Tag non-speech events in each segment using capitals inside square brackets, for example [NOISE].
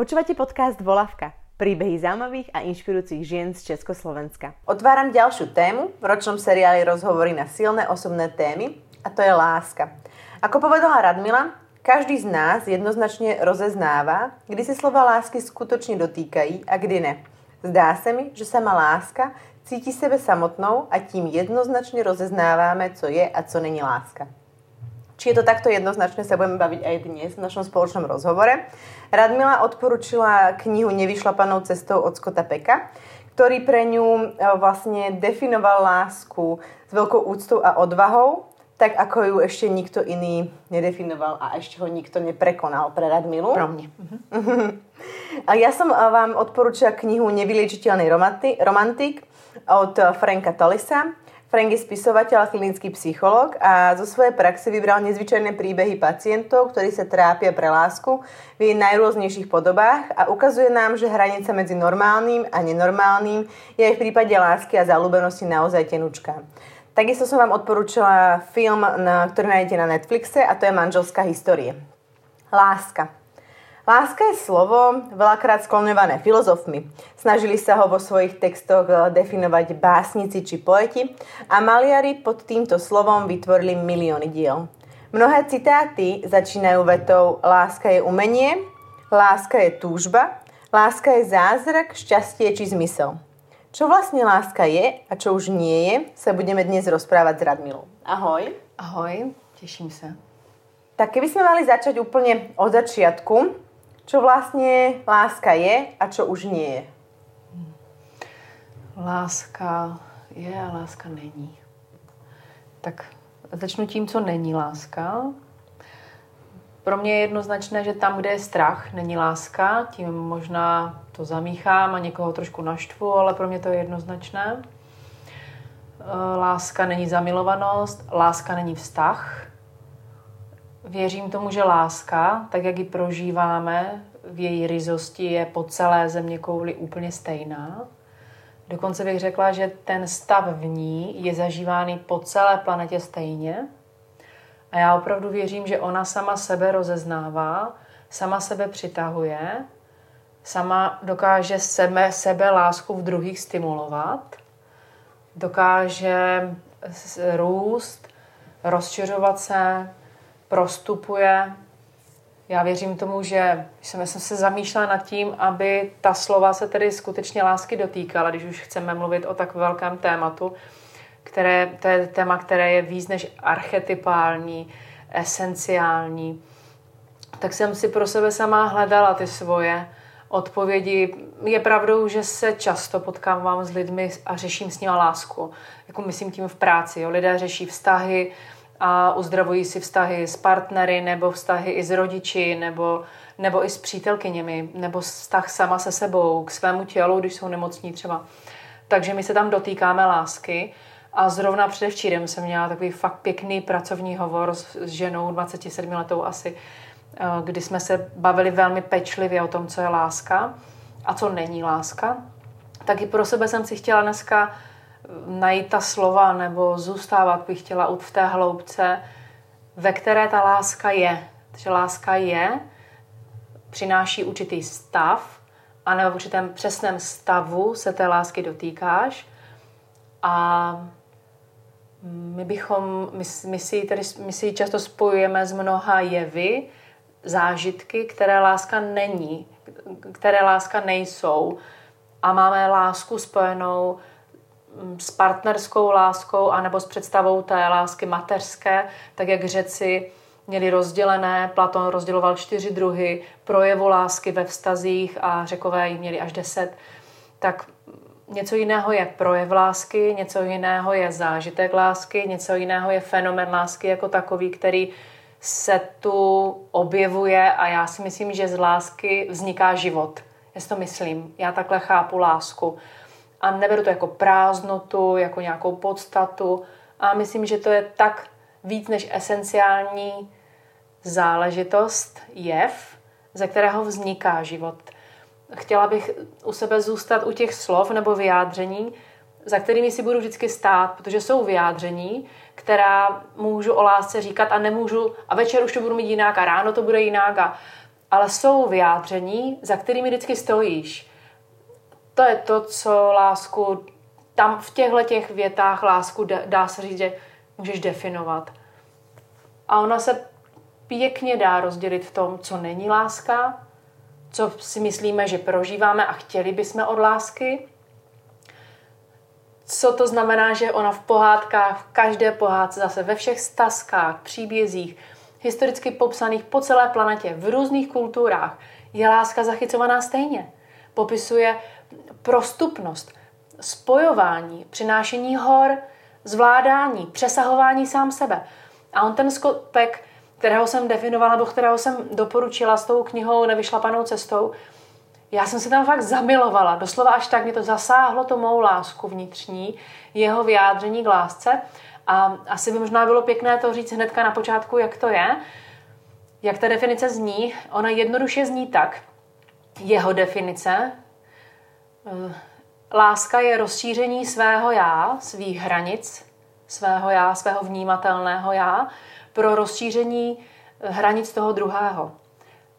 Počúvate podcast Volavka. Príbehy zaujímavých a inšpirujúcich žien z Československa. Otváram ďalšiu tému v ročnom seriáli Rozhovory na silné osobné témy a to je láska. Ako povedala Radmila, každý z nás jednoznačne rozeznáva, kdy si slova lásky skutočne dotýkají a kdy ne. Zdá se mi, že sama láska cítí sebe samotnou a tím jednoznačne rozeznáváme, co je a co není láska. Či je to takto jednoznačne, sa budeme baviť aj dnes v našom spoločnom rozhovore. Radmila odporučila knihu Nevyšlapanou cestou od Scotta Peka, ktorý pre ňu e, vlastne definoval lásku s veľkou úctou a odvahou, tak ako ju ešte nikto iný nedefinoval a ešte ho nikto neprekonal pre Radmilu. Pro mňa. a ja som e, vám odporúčila knihu Nevyliečiteľný romantik od Franka Tolisa. Frank je spisovateľ a klinický psycholog a zo svojej praxe vybral nezvyčajné príbehy pacientov, ktorí sa trápia pre lásku v jej najrôznejších podobách a ukazuje nám, že hranica medzi normálnym a nenormálnym je aj v prípade lásky a zalúbenosti naozaj tenučká. Takisto som vám odporúčala film, ktorý nájdete na Netflixe a to je Manželská histórie. Láska. Láska je slovo veľakrát skloňované filozofmi. Snažili sa ho vo svojich textoch eh, definovať básnici či poeti a maliari pod týmto slovom vytvorili milióny diel. Mnohé citáty začínajú vetou Láska je umenie, láska je túžba, láska je zázrak, šťastie či zmysel. Čo vlastne láska je a čo už nie je, sa budeme dnes rozprávať s Radmilou. Ahoj. Ahoj, teším sa. Tak keby sme mali začať úplne od začiatku, čo vlastne láska je a čo už nie je? Láska je a láska není. Tak začnu tím, co není láska. Pro mě je jednoznačné, že tam, kde je strach, není láska. Tím možná to zamíchám a někoho trošku naštvu, ale pro mě to je jednoznačné. Láska není zamilovanost, láska není vztah, Věřím tomu, že láska, tak jak ji prožíváme v její ryzosti, je po celé země kouli úplně stejná. Dokonce bych řekla, že ten stav v ní je zažívány po celé planetě stejně. A já opravdu věřím, že ona sama sebe rozeznává, sama sebe přitahuje, sama dokáže sebe, sebe lásku v druhých stimulovat, dokáže růst, rozšiřovat se, prostupuje. Já věřím tomu, že jsem, jsem se zamýšlela nad tím, aby ta slova se tedy skutečně lásky dotýkala, když už chceme mluvit o tak velkém tématu, které, to je téma, které je víc než archetypální, esenciální. Tak jsem si pro sebe sama hledala ty svoje odpovědi. Je pravdou, že se často potkávám s lidmi a řeším s nimi lásku. Jako myslím tím v práci. Jo. Lidé řeší vztahy, a uzdravují si vztahy s partnery nebo vztahy i s rodiči nebo, nebo i s přítelkyněmi nebo vztah sama se sebou, k svému tělu, když jsou nemocní třeba. Takže my se tam dotýkáme lásky a zrovna předevčírem jsem měla takový fakt pěkný pracovní hovor s, ženou 27 letou asi, eh, kdy jsme se bavili velmi pečlivě o tom, co je láska a co není láska. Tak i pro sebe jsem si chtěla dneska najít ta slova nebo zůstávat bych chtěla v té hloubce, ve které ta láska je. Takže láska je, přináší určitý stav, a nebo v určitém přesném stavu se té lásky dotýkáš a my bychom, my, my, si, tady, my si často spojujeme s mnoha jevy, zážitky, které láska není, které láska nejsou a máme lásku spojenou s partnerskou láskou anebo s představou té lásky mateřské, tak jak řeci měli rozdělené, Platon rozděloval čtyři druhy projevu lásky ve vztazích a řekové ji měli až deset, tak něco jiného je projev lásky, něco jiného je zážitek lásky, něco jiného je fenomen lásky jako takový, který se tu objevuje a já si myslím, že z lásky vzniká život. Já si to myslím. Já takhle chápu lásku a neberu to jako prázdnotu, jako nějakou podstatu a myslím, že to je tak víc než esenciální záležitost, jev, ze kterého vzniká život. Chtěla bych u sebe zůstat u těch slov nebo vyjádření, za kterými si budu vždycky stát, protože jsou vyjádření, která můžu o lásce říkat a nemůžu, a večer už to budu mít jinak a ráno to bude jinak a ale jsou vyjádření, za kterými vždycky stojíš. To je to, co lásku, tam v těchto těch větách lásku dá se říct, že můžeš definovat. A ona se pěkně dá rozdělit v tom, co není láska, co si myslíme, že prožíváme a chtěli bychom od lásky. Co to znamená, že ona v pohádkách, v každé pohádce, zase ve všech staskách, příbězích, historicky popsaných po celé planetě, v různých kulturách, je láska zachycovaná stejně. Popisuje prostupnost, spojování, přinášení hor, zvládání, přesahování sám sebe. A on ten skotek, kterého jsem definovala, nebo kterého jsem doporučila s tou knihou Nevyšlapanou cestou, já jsem se tam fakt zamilovala. Doslova až tak mě to zasáhlo to mou lásku vnitřní, jeho vyjádření k lásce. A asi by možná bylo pěkné to říct hnedka na počátku, jak to je. Jak ta definice zní? Ona jednoduše zní tak. Jeho definice. Eh, láska je rozšíření svého já, svých hranic, svého já, svého vnímatelného já, pro rozšíření eh, hranic toho druhého.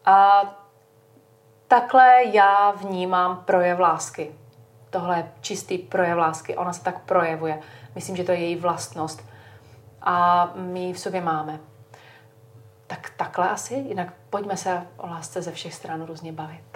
A takhle já vnímám projev lásky. Tohle je čistý projev lásky. Ona se tak projevuje. Myslím, že to je její vlastnost. A my ji v sobě máme. Tak takhle asi, jinak pojďme se o lásce ze všech stran různě bavit.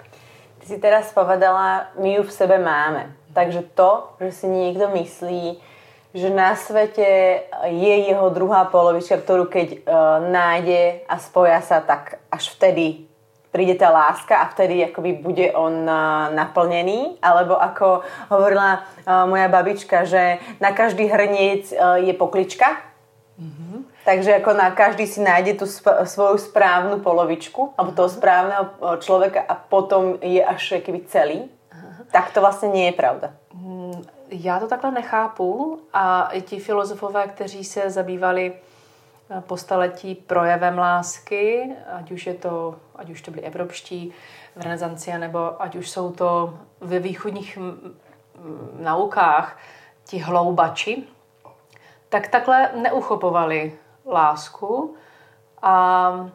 Si teraz povedala, my ju v sebe máme. Takže to, že si někdo myslí, že na svete je jeho druhá polovička, ktorú keď uh, nájde a spoja sa, tak až vtedy príde tá láska a vtedy akoby bude on uh, naplnený. Alebo ako hovorila uh, moja babička, že na každý hrniec uh, je poklička. Mm-hmm. Takže ako na každý si nájde tú sp- svoju správnu polovičku alebo toho správneho človeka a potom je až keby celý. Tak to vlastně nie je pravda. Mm, já to takhle nechápu a i ti filozofové, kteří se zabývali eh, po staletí projevem lásky, ať už je to, ať už to byli evropští v renesanci, nebo ať už jsou to ve východních naukách ti hloubači, tak takhle neuchopovali lásku a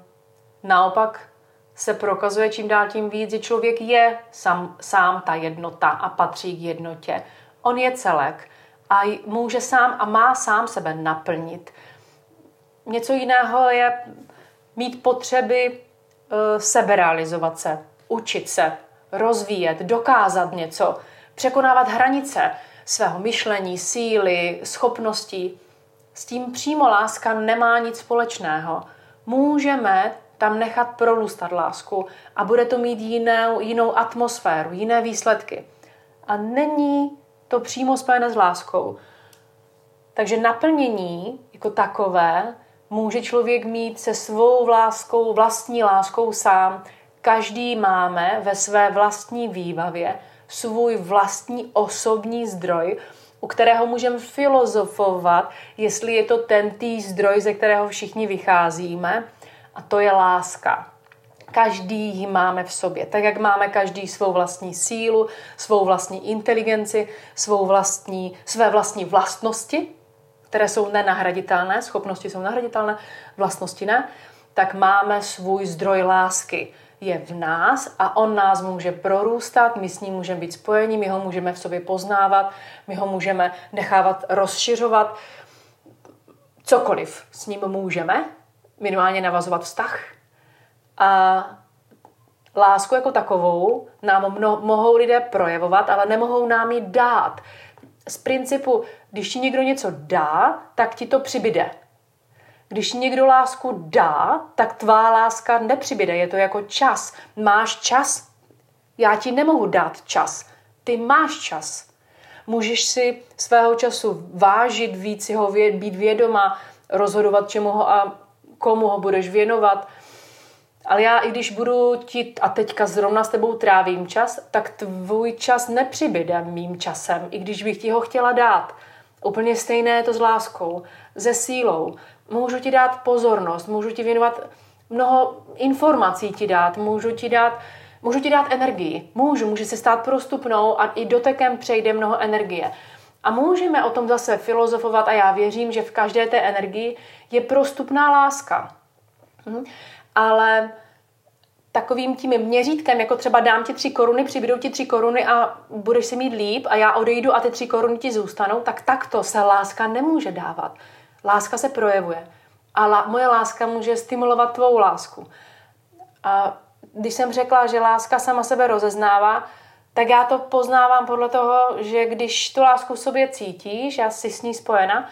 naopak se prokazuje čím dál tím víc, že člověk je sám, sám ta jednota a patří k jednotě. On je celek a může sám a má sám sebe naplnit. Něco jiného je mít potřeby uh, seberealizovat se, učit se, rozvíjet, dokázat něco, překonávat hranice svého myšlení, síly, schopností. S tím přímo láska nemá nic společného. Můžeme tam nechat prorůstat lásku a bude to mít jinou, jinou atmosféru, jiné výsledky. A není to přímo spojené s láskou. Takže naplnění jako takové může člověk mít se svou láskou, vlastní láskou sám. Každý máme ve své vlastní výbavě svůj vlastní osobní zdroj, u kterého můžeme filozofovat, jestli je to ten tý zdroj, ze kterého všichni vycházíme, a to je láska. Každý ji máme v sobě. Tak, jak máme každý svou vlastní sílu, svou vlastní inteligenci, svou vlastní, své vlastní vlastnosti, které jsou nenahraditelné, schopnosti jsou nahraditelné, vlastnosti ne, tak máme svůj zdroj lásky. Je v nás a on nás může prorůstat, my s ním můžeme být spojeni, my ho můžeme v sobě poznávat, my ho můžeme nechávat rozšiřovat, cokoliv s ním můžeme, minimálně navazovat vztah, a lásku jako takovou nám mno, mohou lidé projevovat, ale nemohou nám ji dát. Z principu, když ti někdo něco dá, tak ti to přibyde. Když někdo lásku dá, tak tvá láska nepřibyde. Je to jako čas. Máš čas? Já ti nemohu dát čas. Ty máš čas. Můžeš si svého času vážit, víc ho být vědoma, rozhodovat, čemu ho a komu ho budeš věnovat – ale já, i když budu ti a teďka zrovna s tebou trávím čas, tak tvůj čas nepřibyde mým časem, i když bych ti ho chtěla dát. Úplně stejné je to s láskou, se sílou. Můžu ti dát pozornost, můžu ti věnovat mnoho informací ti dát, můžu ti dát, můžu ti dát energii. Můžu, může se stát prostupnou a i dotekem přejde mnoho energie. A můžeme o tom zase filozofovat a já věřím, že v každé té energii je prostupná láska. Hm? ale takovým tím měřítkem, jako třeba dám ti tři koruny, přibudu ti tři koruny a budeš si mít líp a já odejdu a ty tři koruny ti zůstanou, tak takto se láska nemůže dávat. Láska se projevuje. A la, moje láska může stimulovat tvou lásku. A když jsem řekla, že láska sama sebe rozeznává, tak já to poznávám podle toho, že když tu lásku v sobě cítíš a jsi s ní spojena,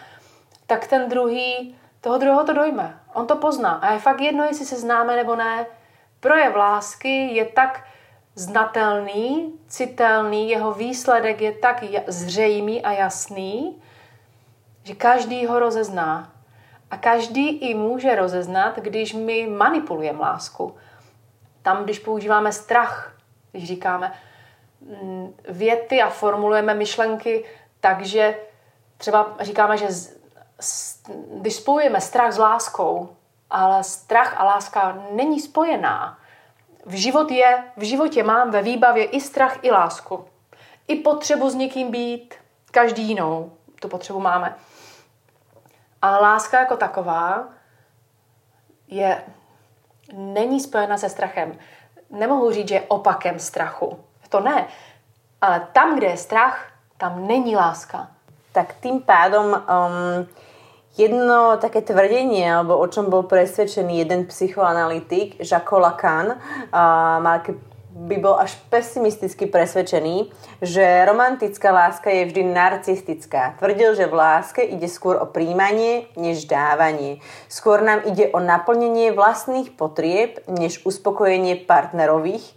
tak ten druhý, toho druhého to dojme. On to pozná. A je fakt jedno, jestli se známe nebo ne. Projev lásky je tak znatelný, citelný, jeho výsledek je tak zřejmý a jasný, že každý ho rozezná. A každý i může rozeznat, když my manipulujeme lásku. Tam, když používáme strach, když říkáme mm, věty a formulujeme myšlenky, takže třeba říkáme, že když spojujeme strach s láskou, ale strach a láska není spojená. V, život je, v životě mám ve výbavě i strach, i lásku. I potřebu s někým být, každý jinou. Tu potřebu máme. Ale láska jako taková je, není spojena se strachem. Nemohu říct, že je opakem strachu. To ne. Ale tam, kde je strach, tam není láska. Tak tým pádom um, jedno také tvrdenie, alebo o čom bol presvedčený jeden psychoanalytik, Jacques Lacan, mal by bol až pesimisticky presvedčený, že romantická láska je vždy narcistická. Tvrdil, že v láske ide skôr o príjmanie, než dávanie. Skôr nám ide o naplnenie vlastných potrieb, než uspokojenie partnerových.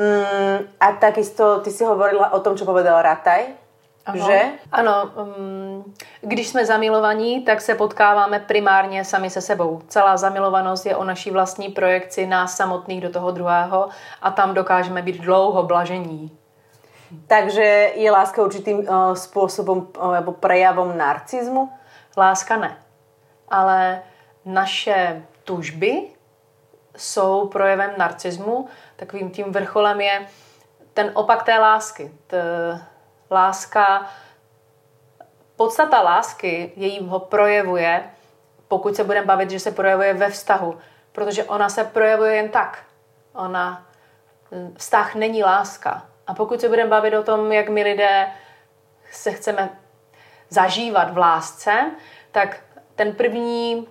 Mm, a takisto ty si hovorila o tom, čo povedal Rataj, ano. Že? Ano, um, když jsme zamilovaní, tak se potkáváme primárně sami se sebou. Celá zamilovanost je o naší vlastní projekci nás samotných do toho druhého a tam dokážeme být dlouho blažení. Takže je láska určitým uh, způsobem uh, nebo prejavom narcizmu? Láska ne. Ale naše tužby jsou projevem narcismu. Takovým tím vrcholem je ten opak té lásky. T- láska, podstata lásky, jejího projevuje, pokud se budeme bavit, že se projevuje ve vztahu, protože ona se projevuje jen tak. Ona, vztah není láska. A pokud se budeme bavit o tom, jak my lidé se chceme zažívat v lásce, tak ten první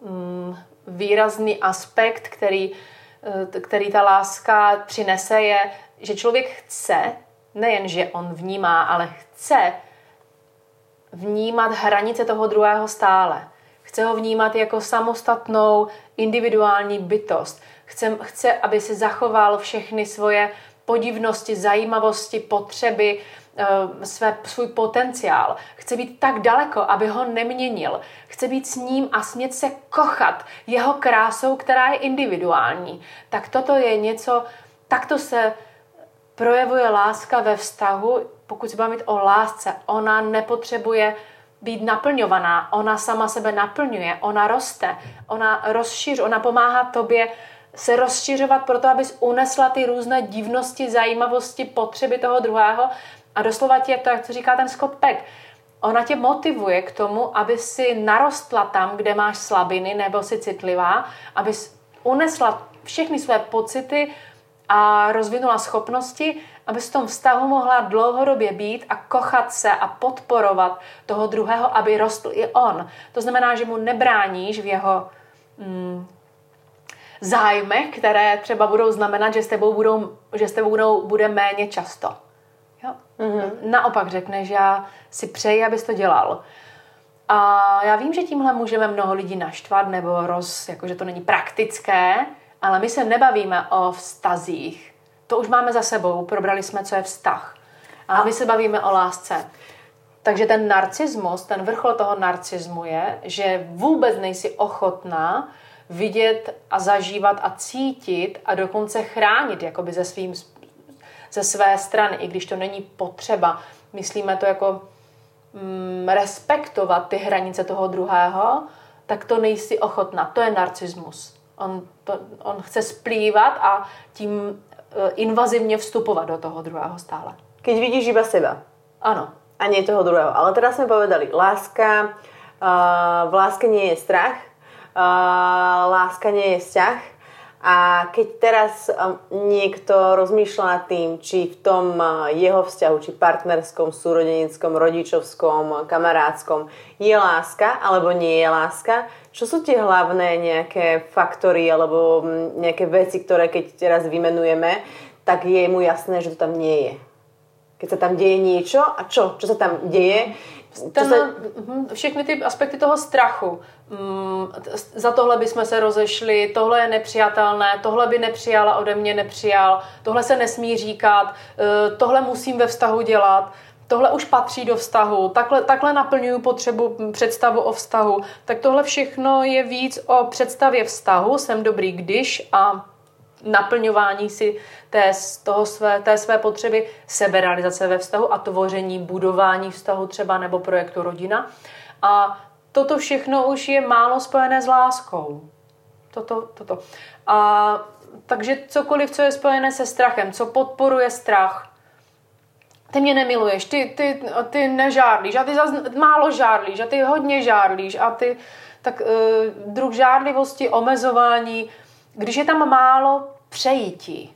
mm, výrazný aspekt, který, eh, který ta láska přinese, je, že člověk chce nejen, že on vnímá, ale chce vnímat hranice toho druhého stále. Chce ho vnímat jako samostatnou individuální bytost. Chce, chce aby si zachoval všechny svoje podivnosti, zajímavosti, potřeby, eh, své, svůj potenciál. Chce být tak daleko, aby ho neměnil. Chce být s ním a smět se kochat jeho krásou, která je individuální. Tak toto je něco, takto se projevuje láska ve vztahu, pokud se bavit o lásce, ona nepotřebuje být naplňovaná, ona sama sebe naplňuje, ona roste, ona rozšíř, ona pomáhá tobě se rozšiřovat proto, abys unesla ty různé divnosti, zajímavosti, potřeby toho druhého. A doslova tě, to, jak to říká ten Scott Peck, ona tě motivuje k tomu, aby si narostla tam, kde máš slabiny nebo si citlivá, abys unesla všechny své pocity, a rozvinula schopnosti, aby v tom vztahu mohla dlouhodobě být a kochat se a podporovat toho druhého, aby rostl i on. To znamená, že mu nebráníš v jeho mm, zájmech, které třeba budou znamenat, že s tebou, budou, že s tebou budou, bude méně často. Jo? Mm-hmm. Naopak řekne, že já si přeji, abys to dělal. A já vím, že tímhle můžeme mnoho lidí naštvat, nebo roz, jakože to není praktické, ale my se nebavíme o vztazích. To už máme za sebou, probrali jsme, co je vztah. A my se bavíme o lásce. Takže ten narcismus, ten vrchol toho narcismu je, že vůbec nejsi ochotná vidět a zažívat a cítit a dokonce chránit jakoby ze, svým, ze své strany, i když to není potřeba. Myslíme to jako mm, respektovat ty hranice toho druhého, tak to nejsi ochotná. To je narcismus. On, to, on chce splývat a tím uh, invazivně vstupovat do toho druhého stále. Keď vidíš iba seba. Ano. A nie toho druhého. Ale teraz sme povedali, láska, uh, v láske nie je strach, uh, láska nie je vzťah. A keď teraz um, niekto rozmýšľa nad tým, či v tom uh, jeho vzťahu, či partnerskom, súrodenickom, rodičovskom, kamarádskom je láska alebo nie je láska, čo sú tie hlavné nejaké faktory alebo mm, nejaké veci, ktoré keď teraz vymenujeme, tak je mu jasné, že to tam nie je. Keď sa tam deje niečo a čo? Čo sa tam deje? Ten, se... Mhm, všechny ty aspekty toho strachu. Mm, za tohle bychom se rozešli, tohle je nepřijatelné, tohle by nepřijala ode mě, nepřijal, tohle se nesmí říkat, eh, tohle musím ve vztahu dělat, tohle už patří do vztahu, takhle, takhle naplňuju potřebu, představu o vztahu. Tak tohle všechno je víc o představě vztahu, jsem dobrý když a naplňování si té, toho své, té své potřeby, seberealizace ve vztahu a tvoření, budování vztahu třeba nebo projektu rodina. A toto všechno už je málo spojené s láskou. Toto, toto. A takže cokoliv, co je spojené se strachem, co podporuje strach, ty mě nemiluješ, ty, ty, ty nežárlíš a ty zas málo žárlíš a ty hodně žárlíš a ty, tak uh, druh žárlivosti, omezování, když je tam málo přejítí.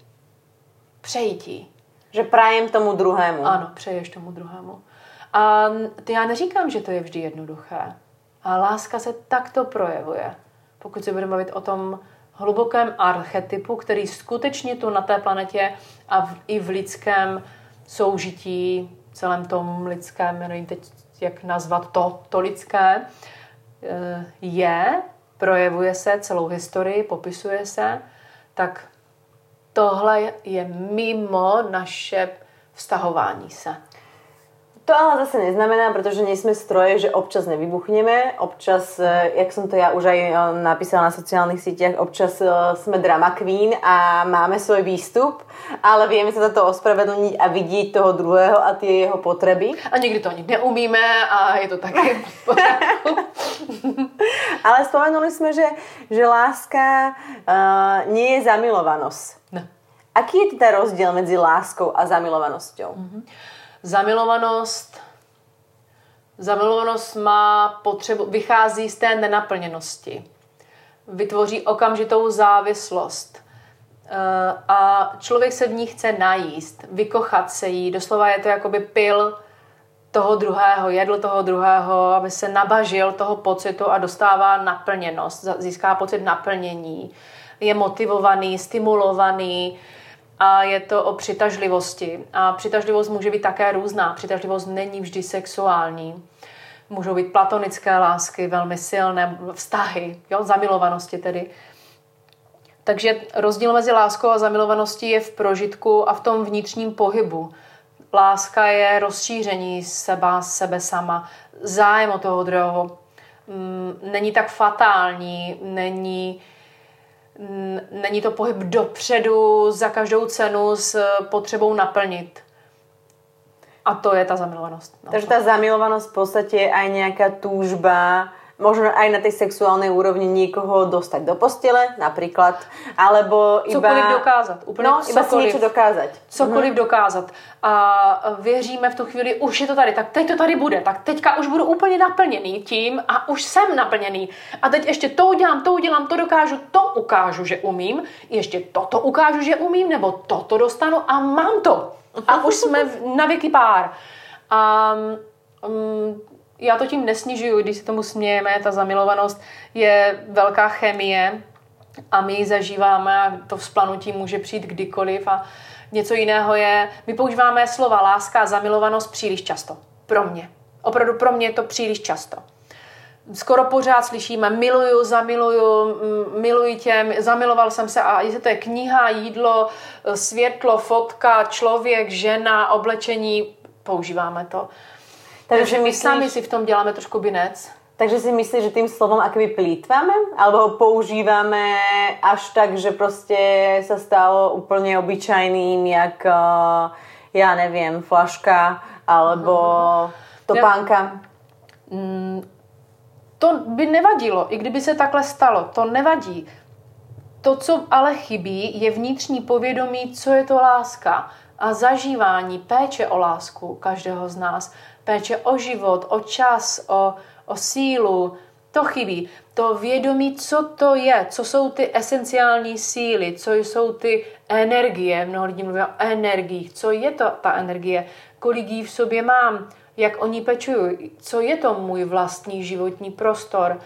Přejítí. Že prajem tomu druhému. Ano, přeješ tomu druhému. A já neříkám, že to je vždy jednoduché. A láska se takto projevuje. Pokud se budeme bavit o tom hlubokém archetypu, který skutečně tu na té planetě a v, i v lidském soužití, celém tom lidském, nevím teď, jak nazvat to, to lidské, eh, je, projevuje se celou historii, popisuje se, tak tohle je mimo naše vztahování se. To ale zase neznamená, protože nejsme stroje, že občas nevybuchneme, občas, eh, jak som to ja už aj eh, napísala na sociálnych sieťach, občas eh, sme drama queen a máme svoj výstup, ale vieme sa za to ospravedlniť a vidieť toho druhého a tie jeho potreby. A někdy to ani neumíme a je to taky v pořádku. [LAUGHS] ale spomenuli sme, že, že láska uh, nie je zamilovanosť. Ne. Aký je teda rozdiel medzi láskou a zamilovanosťou? Mm-hmm. Zamilovanost Zamilovanost má potřebu, vychází z té nenaplněnosti. Vytvoří okamžitou závislost. Eh, a člověk se v ní chce najíst, vykochat se jí. Doslova je to jakoby pil toho druhého, jedl toho druhého, aby se nabažil toho pocitu a dostává naplněnost, získá pocit naplnění. Je motivovaný, stimulovaný, a je to o přitažlivosti. A přitažlivost může být také různá. Přitažlivost není vždy sexuální. Můžou být platonické lásky, velmi silné vztahy, jo, zamilovanosti tedy. Takže rozdíl mezi láskou a zamilovaností je v prožitku a v tom vnitřním pohybu. Láska je rozšíření seba, sebe sama, zájem o toho druhého. Mm, není tak fatální, není není to pohyb dopředu za každou cenu s potřebou naplnit. A to je ta zamilovanost. No. Takže ta zamilovanost v podstatě je aj nějaká túžba možno aj na tej sexuálnej úrovni niekoho dostať do postele, napríklad, alebo iba... Cokoliv dokázat. Úplně no, iba si niečo dokázať. Cokoliv mm-hmm. dokázat. A věříme v tu chvíli, už je to tady, tak teď to tady bude, tak teďka už budu úplně naplněný tím a už jsem naplněný. A teď ještě to udělám, to udělám, to dokážu, to ukážu, že umím, ještě toto ukážu, že umím, nebo toto dostanu a mám to. A už jsme na věky pár. A um, já to tím nesnižuju, když si tomu smějeme, ta zamilovanost je velká chemie a my ji zažíváme a to vzplanutí může přijít kdykoliv a něco jiného je, my používáme slova láska a zamilovanost příliš často. Pro mě. Opravdu pro mě je to příliš často. Skoro pořád slyšíme miluju, zamiluju, miluji tě, zamiloval jsem se a jestli to je kniha, jídlo, světlo, fotka, člověk, žena, oblečení, používáme to. Takže my myslíš... sami si v tom děláme trošku binec. Takže si myslíš, že tým slovom akoby plýtváme? Alebo ho používáme až tak, že prostě sa stalo úplně obyčajným, jak, uh, já nevím, flaška alebo mm. topánka? Mm, to by nevadilo, i kdyby se takhle stalo. To nevadí. To, co ale chybí, je vnitřní povědomí, co je to láska a zažívání péče o lásku každého z nás péče o život, o čas, o, o sílu, To chybí. To vědomí, co to je, co jsou ty esenciální síly, co jsou ty energie. Mnoho lidí mluví o energiích. Co je to ta energie? Kolik jí v sobě mám? Jak o ní pečuju? Co je to můj vlastní životní prostor?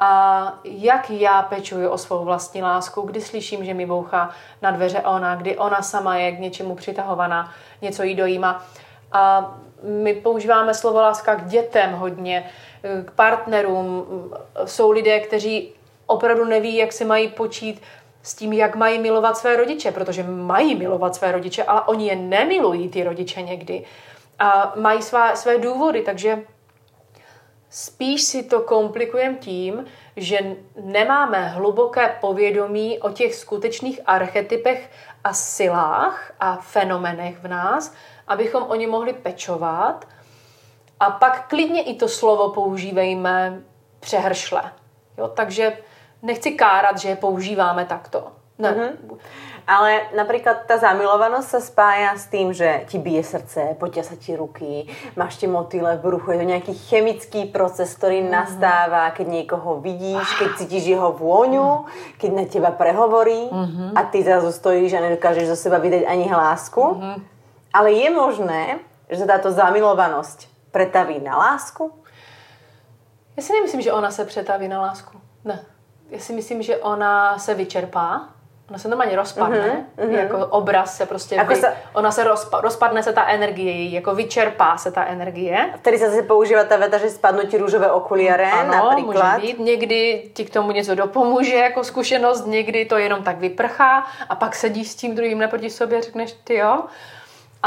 A jak já pečuju o svou vlastní lásku, kdy slyším, že mi bouchá na dveře ona, kdy ona sama je k něčemu přitahovaná, něco jí dojíma. A my používáme slovo láska k dětem hodně, k partnerům. Jsou lidé, kteří opravdu neví, jak si mají počít s tím, jak mají milovat své rodiče, protože mají milovat své rodiče, ale oni je nemilují, ty rodiče někdy. A mají svá, své důvody, takže spíš si to komplikujeme tím, že nemáme hluboké povědomí o těch skutečných archetypech a silách a fenomenech v nás, abychom o ně mohli pečovat. A pak klidně i to slovo používejme přehršle. Jo, takže nechci kárat, že je používáme takto. Ne. Mm-hmm. Ale napríklad tá zamilovanosť sa spája s tým, že ti bije srdce, potia sa ti ruky, máš tie motýle v bruchu, je to nejaký chemický proces, ktorý mm. nastáva, keď niekoho vidíš, keď cítiš jeho vôňu, keď na teba prehovorí mm-hmm. a ty zrazu stojíš a nedokážeš zo seba vydať ani hlásku. Mm-hmm. Ale je možné, že sa táto zamilovanosť pretaví na lásku? Já si nemyslím, že ona se přetaví na lásku. Ne. Já si myslím, že ona se vyčerpá Ona se normálně rozpadne, mm-hmm, jako obraz se prostě, jako vy, se, ona se rozpa, rozpadne se ta energie, jako vyčerpá se ta energie. A vtedy se zase používá ta veta, že spadnou ti růžové okuliare ano, například. může být. Někdy ti k tomu něco dopomůže jako zkušenost, někdy to jenom tak vyprchá a pak sedíš s tím druhým naproti sobě a řekneš ty jo.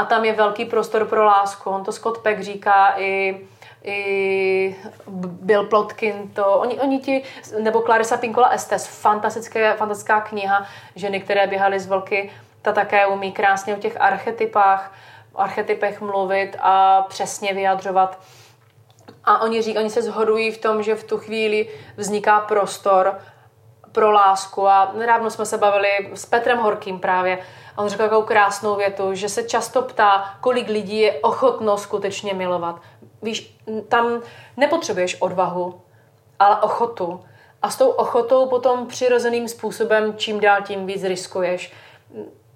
A tam je velký prostor pro lásku. On to Scott Peck říká i i Bill Plotkin, to, oni, oni ti, nebo Clarissa Pinkola Estes, fantastické, fantastická kniha, ženy, které běhaly z vlky, ta také umí krásně o těch archetypách, archetypech mluvit a přesně vyjadřovat. A oni, řík, oni se zhodují v tom, že v tu chvíli vzniká prostor pro lásku a nedávno jsme se bavili s Petrem Horkým právě on řekl takovou krásnou větu, že se často ptá, kolik lidí je ochotno skutečně milovat. Víš, tam nepotřebuješ odvahu, ale ochotu. A s tou ochotou potom přirozeným způsobem čím dál tím víc riskuješ.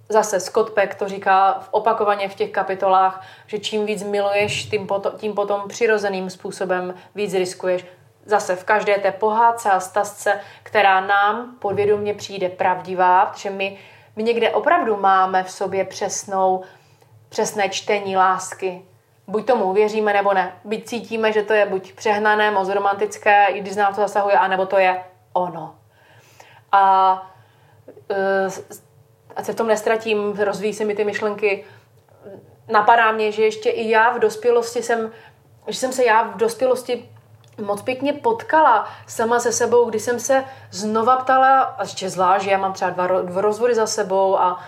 Zase Scott Peck to říká v opakovaně v těch kapitolách, že čím víc miluješ, tím potom, tím potom přirozeným způsobem víc riskuješ. Zase v každé té pohádce a stasce, která nám podvědomě přijde pravdivá, protože my, my někde opravdu máme v sobě přesnou, přesné čtení lásky, buď tomu uvěříme nebo ne. Byť cítíme, že to je buď přehnané, moc romantické, i když nám to zasahuje, anebo to je ono. A uh, ať se v tom nestratím, rozvíjí se mi ty myšlenky, napadá mě, že ještě i já v dospělosti jsem, že jsem se já v dospělosti moc pěkně potkala sama se sebou, když jsem se znova ptala, a ještě zvlášť, že já mám třeba dva, dva rozvody za sebou a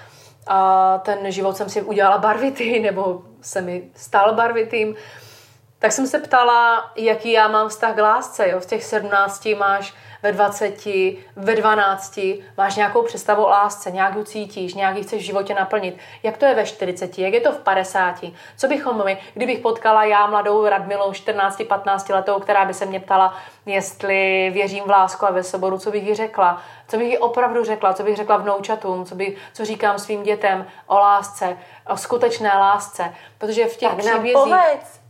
a ten život jsem si udělala barvitý, [LAUGHS] nebo se mi stal barvitým, tak jsem se ptala, jaký já mám vztah k lásce. Jo? V těch 17 máš ve 20, ve 12 máš nějakou představu o lásce, nějak ji cítíš, nějak ji chceš v životě naplnit. Jak to je ve 40, jak je to v 50? Co bychom my, kdybych potkala já mladou Radmilou 14-15 letou, která by se mě ptala, jestli věřím v lásku a ve soboru, co bych jí řekla, co bych jí opravdu řekla, co bych řekla vnoučatům, co, by, co říkám svým dětem o lásce, o skutečné lásce. Protože v těch tak příbězích...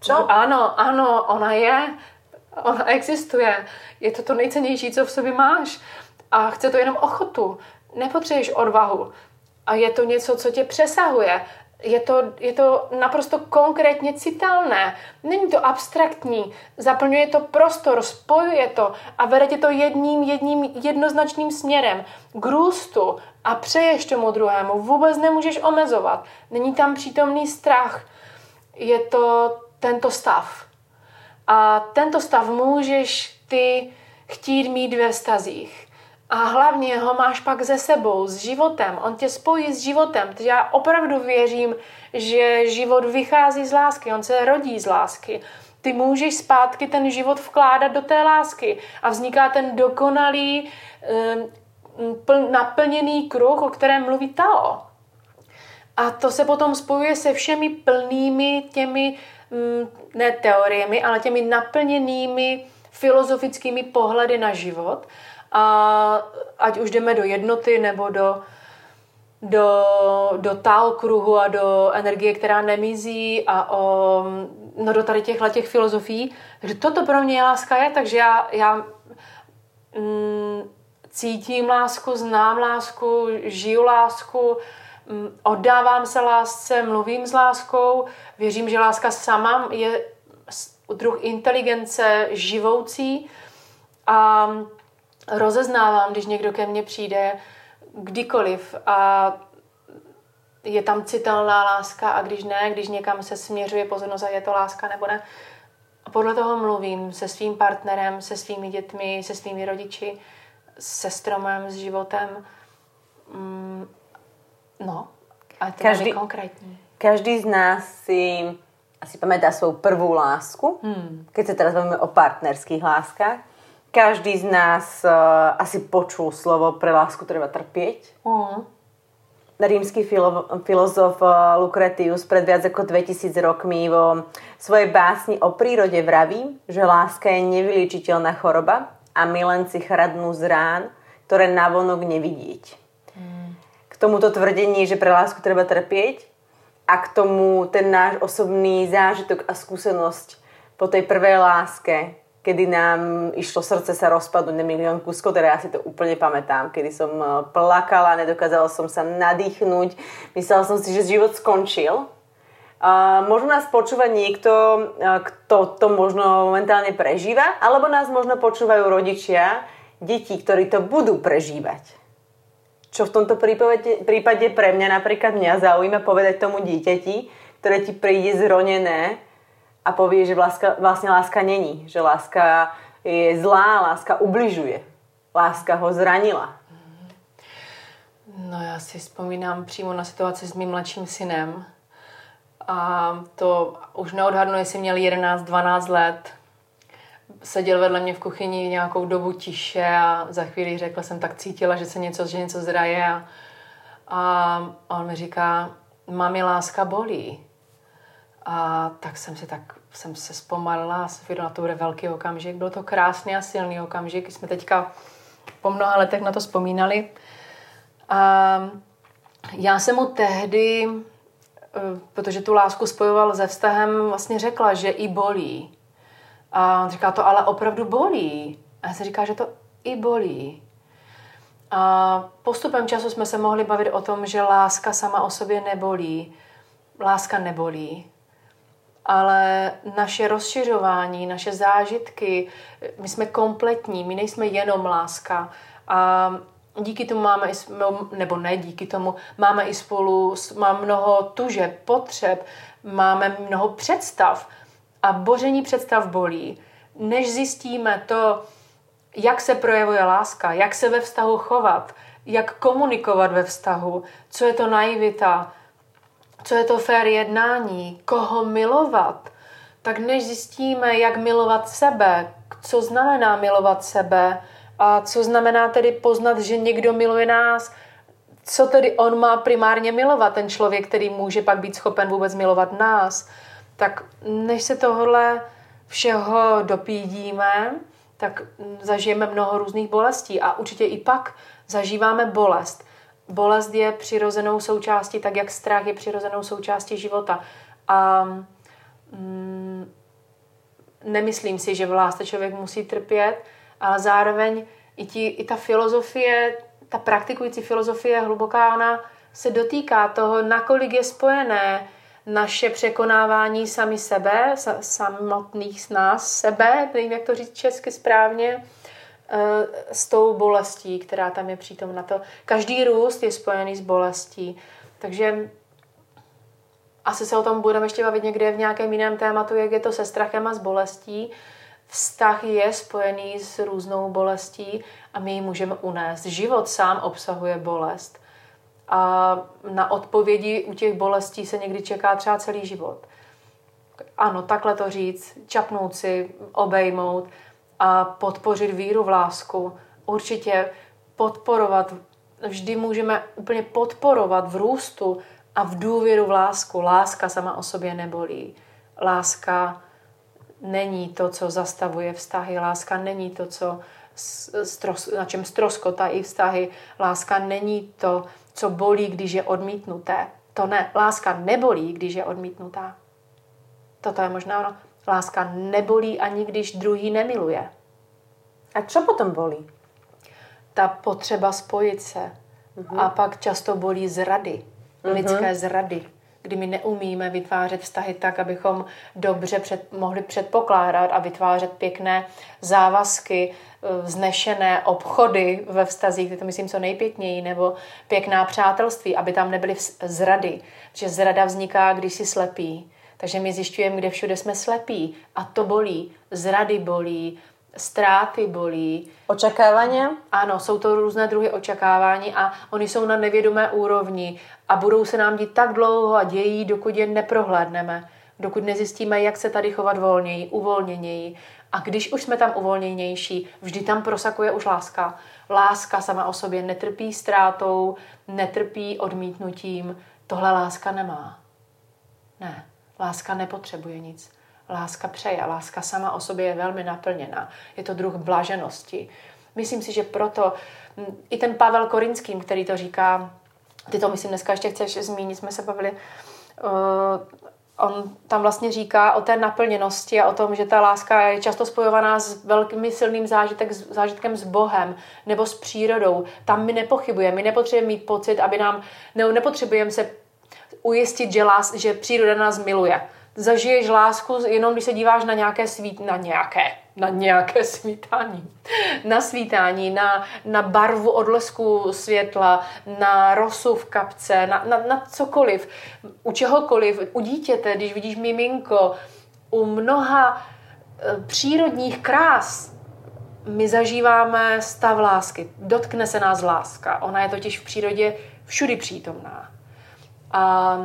Co? Ano, ano, ona je Ona existuje. Je to to nejcennější, co v sobě máš. A chce to jenom ochotu. Nepotřebuješ odvahu. A je to něco, co tě přesahuje. Je to, je to naprosto konkrétně citelné. Není to abstraktní. Zaplňuje to prostor, spojuje to a vede tě to jedním, jedním jednoznačným směrem k růstu a přeješ tomu druhému. Vůbec nemůžeš omezovat. Není tam přítomný strach. Je to tento stav. A tento stav můžeš ty chtít mít ve vztazích. A hlavně ho máš pak ze sebou, s životem. On tě spojí s životem. Já opravdu věřím, že život vychází z lásky, on se rodí z lásky. Ty můžeš zpátky ten život vkládat do té lásky a vzniká ten dokonalý, naplněný kruh, o kterém mluví Tao. A to se potom spojuje se všemi plnými těmi ne teoriemi, ale těmi naplněnými filozofickými pohledy na život a ať už jdeme do jednoty nebo do, do, do tál kruhu a do energie, která nemizí a o, no do tady těchhle těch filozofií. Takže toto pro mě láska je, takže já, já mm, cítím lásku, znám lásku, žiju lásku, mm, oddávám se lásce, mluvím s láskou, věřím, že láska sama je druh inteligence živoucí a rozeznávám, když někdo ke mně přijde kdykoliv a je tam citelná láska a když ne, když někam se směřuje pozornost a je to láska nebo ne. A podle toho mluvím se svým partnerem, se svými dětmi, se svými rodiči, se stromem, s životem. No, a to každý, konkrétní. Každý z nás si asi pamätá svou prvú lásku, hmm. keď sa teraz bavíme o partnerských láskach. Každý z nás uh, asi počul slovo pre lásku treba trpieť. Hmm. Rímsky filo- filozof uh, Lucretius pred viac ako 2000 rokmi vo svojej básni o prírode vraví, že láska je nevyliečiteľná choroba a milenci chradnú z rán, ktoré navonok nevidieť. K tomuto tvrdení, že pre lásku treba trpieť, a k tomu ten náš osobný zážitok a skúsenosť po tej prvej láske, kedy nám išlo srdce sa rozpadnúť na milión kuskov, teda ja si to úplne pamätám, kedy som e, plakala, nedokázala som sa nadýchnuť, myslela som si, že život skončil. A možno nás počúva niekto, e, kto to možno momentálne prežíva, alebo nás možno počúvajú rodičia, deti, ktorí to budú prežívať. Čo v tomto prípade, prípade pre mňa napríklad mňa zaujíma povedať tomu dieťati, ktoré ti príde zronené a povie, že láska, vlastne láska není. Že láska je zlá, láska ubližuje. Láska ho zranila. No já si vzpomínám přímo na situaci s mým mladším synem. A to už neodhadnu, jestli měl 11-12 let seděl vedle mě v kuchyni nějakou dobu tiše a za chvíli řekla jsem, tak cítila, že se něco, že něco zraje a, a on mi říká, mami, láska bolí. A tak jsem se tak jsem se zpomalila a jsem na to bude velký okamžik. Byl to krásný a silný okamžik. Jsme teďka po mnoha letech na to vzpomínali. A já jsem mu tehdy, eh, protože tu lásku spojoval se vztahem, vlastně řekla, že i bolí. A on říká, to ale opravdu bolí. A já se říká, že to i bolí. A postupem času jsme se mohli bavit o tom, že láska sama o sobě nebolí. Láska nebolí. Ale naše rozšiřování, naše zážitky, my jsme kompletní, my nejsme jenom láska. A díky tomu máme, nebo ne díky tomu, máme i spolu, máme mnoho tuže, potřeb, máme mnoho představ, a boření představ bolí, než zjistíme to, jak se projevuje láska, jak se ve vztahu chovat, jak komunikovat ve vztahu, co je to naivita, co je to fér jednání, koho milovat, tak než zjistíme, jak milovat sebe, co znamená milovat sebe a co znamená tedy poznat, že někdo miluje nás, co tedy on má primárně milovat, ten člověk, který může pak být schopen vůbec milovat nás, tak než se tohle všeho dopídíme, tak zažijeme mnoho různých bolestí a určitě i pak zažíváme bolest. Bolest je přirozenou součástí, tak jak strach je přirozenou součástí života. A mm, nemyslím si, že v lásce člověk musí trpět, ale zároveň i, ti, i ta filozofie, ta praktikující filozofie hluboká, ona se dotýká toho, nakolik je spojené naše překonávání sami sebe, samotných z nás, sebe, nevím, jak to říct česky správně, eh, s tou bolestí, která tam je přítomna. To, každý růst je spojený s bolestí. Takže asi se o tom budeme ještě bavit někde v nějakém jiném tématu, jak je to se strachem a s bolestí. Vztah je spojený s různou bolestí a my ji můžeme unést. Život sám obsahuje bolest a na odpovědi u těch bolestí se někdy čeká třeba celý život. Ano, takhle to říct, čapnout si, obejmout a podpořit víru v lásku. Určitě podporovat, vždy můžeme úplně podporovat v růstu a v důvěru v lásku. Láska sama o sobě nebolí. Láska není to, co zastavuje vztahy. Láska není to, co stros, na čem stroskotají vztahy. Láska není to, co bolí, když je odmítnuté. To ne. Láska nebolí, když je odmítnutá. Toto je možná ono. Láska nebolí ani když druhý nemiluje. A co potom bolí? Ta potřeba spojit se. Uh-huh. A pak často bolí zrady. Uh-huh. Lidské zrady kdy my neumíme vytvářet vztahy tak, abychom dobře před, mohli předpokládat a vytvářet pěkné závazky, eh, vznešené obchody ve vztazích, ty to myslím co nejpěkněji, nebo pěkná přátelství, aby tam nebyly zrady. Že zrada vzniká, když si slepí. Takže my zjišťujeme, kde všude jsme slepí a to bolí. Zrady bolí, ztráty bolí. Očekávání? Ano, jsou to různé druhy očekávání a oni jsou na nevědomé úrovni a budou se nám dít tak dlouho a dějí, dokud je neprohlédneme, dokud nezjistíme, jak se tady chovat volněji, uvolněněji. A když už jsme tam uvolněnější, vždy tam prosakuje už láska. Láska sama o sobě netrpí ztrátou, netrpí odmítnutím. Tohle láska nemá. Ne, láska nepotřebuje nic. Láska přeje, láska sama o sobě je velmi naplněná. Je to druh blaženosti. Myslím si, že proto hm, i ten Pavel Korinským, který to říká, ty to myslím dneska ještě chceš zmínit, jsme se bavili, uh, on tam vlastně říká o té naplněnosti a o tom, že ta láska je často spojovaná s velkým silným zážitek, zážitkem s Bohem nebo s přírodou. Tam my nepochybujeme, my nepotřebujeme mít pocit, aby nám, ne, nepotřebujeme se ujistit, že, lás, že příroda nás miluje zažiješ lásku jenom, když se díváš na nějaké svít, na nějaké, na nějaké [LAUGHS] svítání. Na svítání, na, na barvu odlesku světla, na rosu v kapce, na, na, na cokoliv, u čehokoliv, u dítěte, když vidíš miminko, u mnoha e, přírodních krás, my zažíváme stav lásky. Dotkne se nás láska. Ona je totiž v přírodě všudy přítomná. A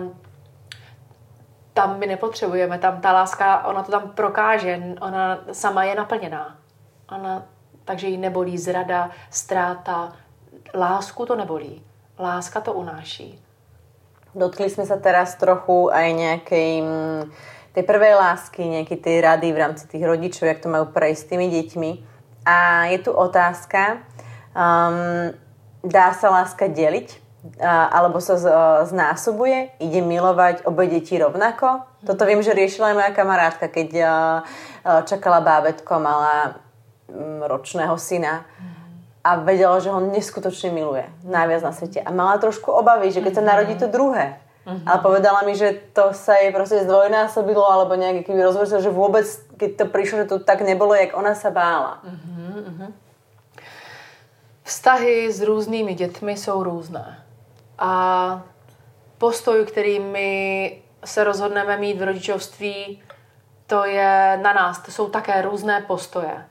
tam my nepotřebujeme, tam ta láska, ona to tam prokáže, ona sama je naplněná. Ona, takže ji nebolí zrada, ztráta, lásku to nebolí. Láska to unáší. Dotkli jsme se teraz trochu aj nějaké mm, tej prvej lásky, nějaké ty rady v rámci tých rodičů, jak to mají prejsť s tými děťmi. A je tu otázka, um, dá se láska dělit? Alebo sa znásobuje, ide milovať obe deti rovnako. Toto viem, že riešila aj moja kamarátka, keď čakala bábetko, mala mm, ročného syna a vedela, že ho neskutočne miluje. Najviac na svete. A mala trošku obavy, že keď sa narodí to druhé, Uh-huh. Ale povedala mi, že to sa jej proste zdvojnásobilo, alebo nejaký rozvor, že vôbec, keď to prišlo, že to tak nebolo, jak ona sa bála. Uh-huh, uh-huh. Vztahy s různými dětmi jsou různé a postoj, který my se rozhodneme mít v rodičovství, to je na nás. To jsou také různé postoje.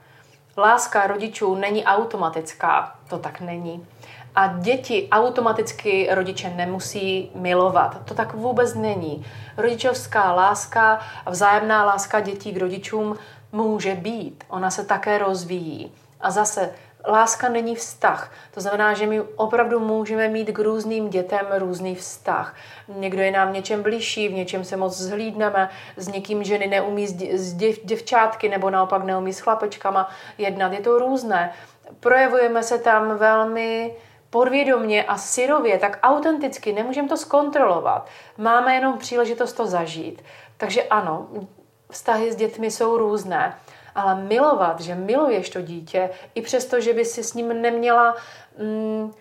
Láska rodičů není automatická, to tak není. A děti automaticky rodiče nemusí milovat. To tak vůbec není. Rodičovská láska a vzájemná láska dětí k rodičům může být. Ona se také rozvíjí. A zase láska není vztah. To znamená, že my opravdu můžeme mít k různým dětem různý vztah. Někdo je nám v něčem blížší, v něčem se moc zhlídneme, s někým ženy neumí s děv, děvčátky nebo naopak neumí s chlapečkama jednat. Je to různé. Projevujeme se tam velmi podvědomně a syrově, tak autenticky, nemůžeme to zkontrolovat. Máme jenom příležitost to zažít. Takže ano, vztahy s dětmi jsou různé ale milovat, že miluješ to dítě, i přesto, že by si s ním neměla, mm,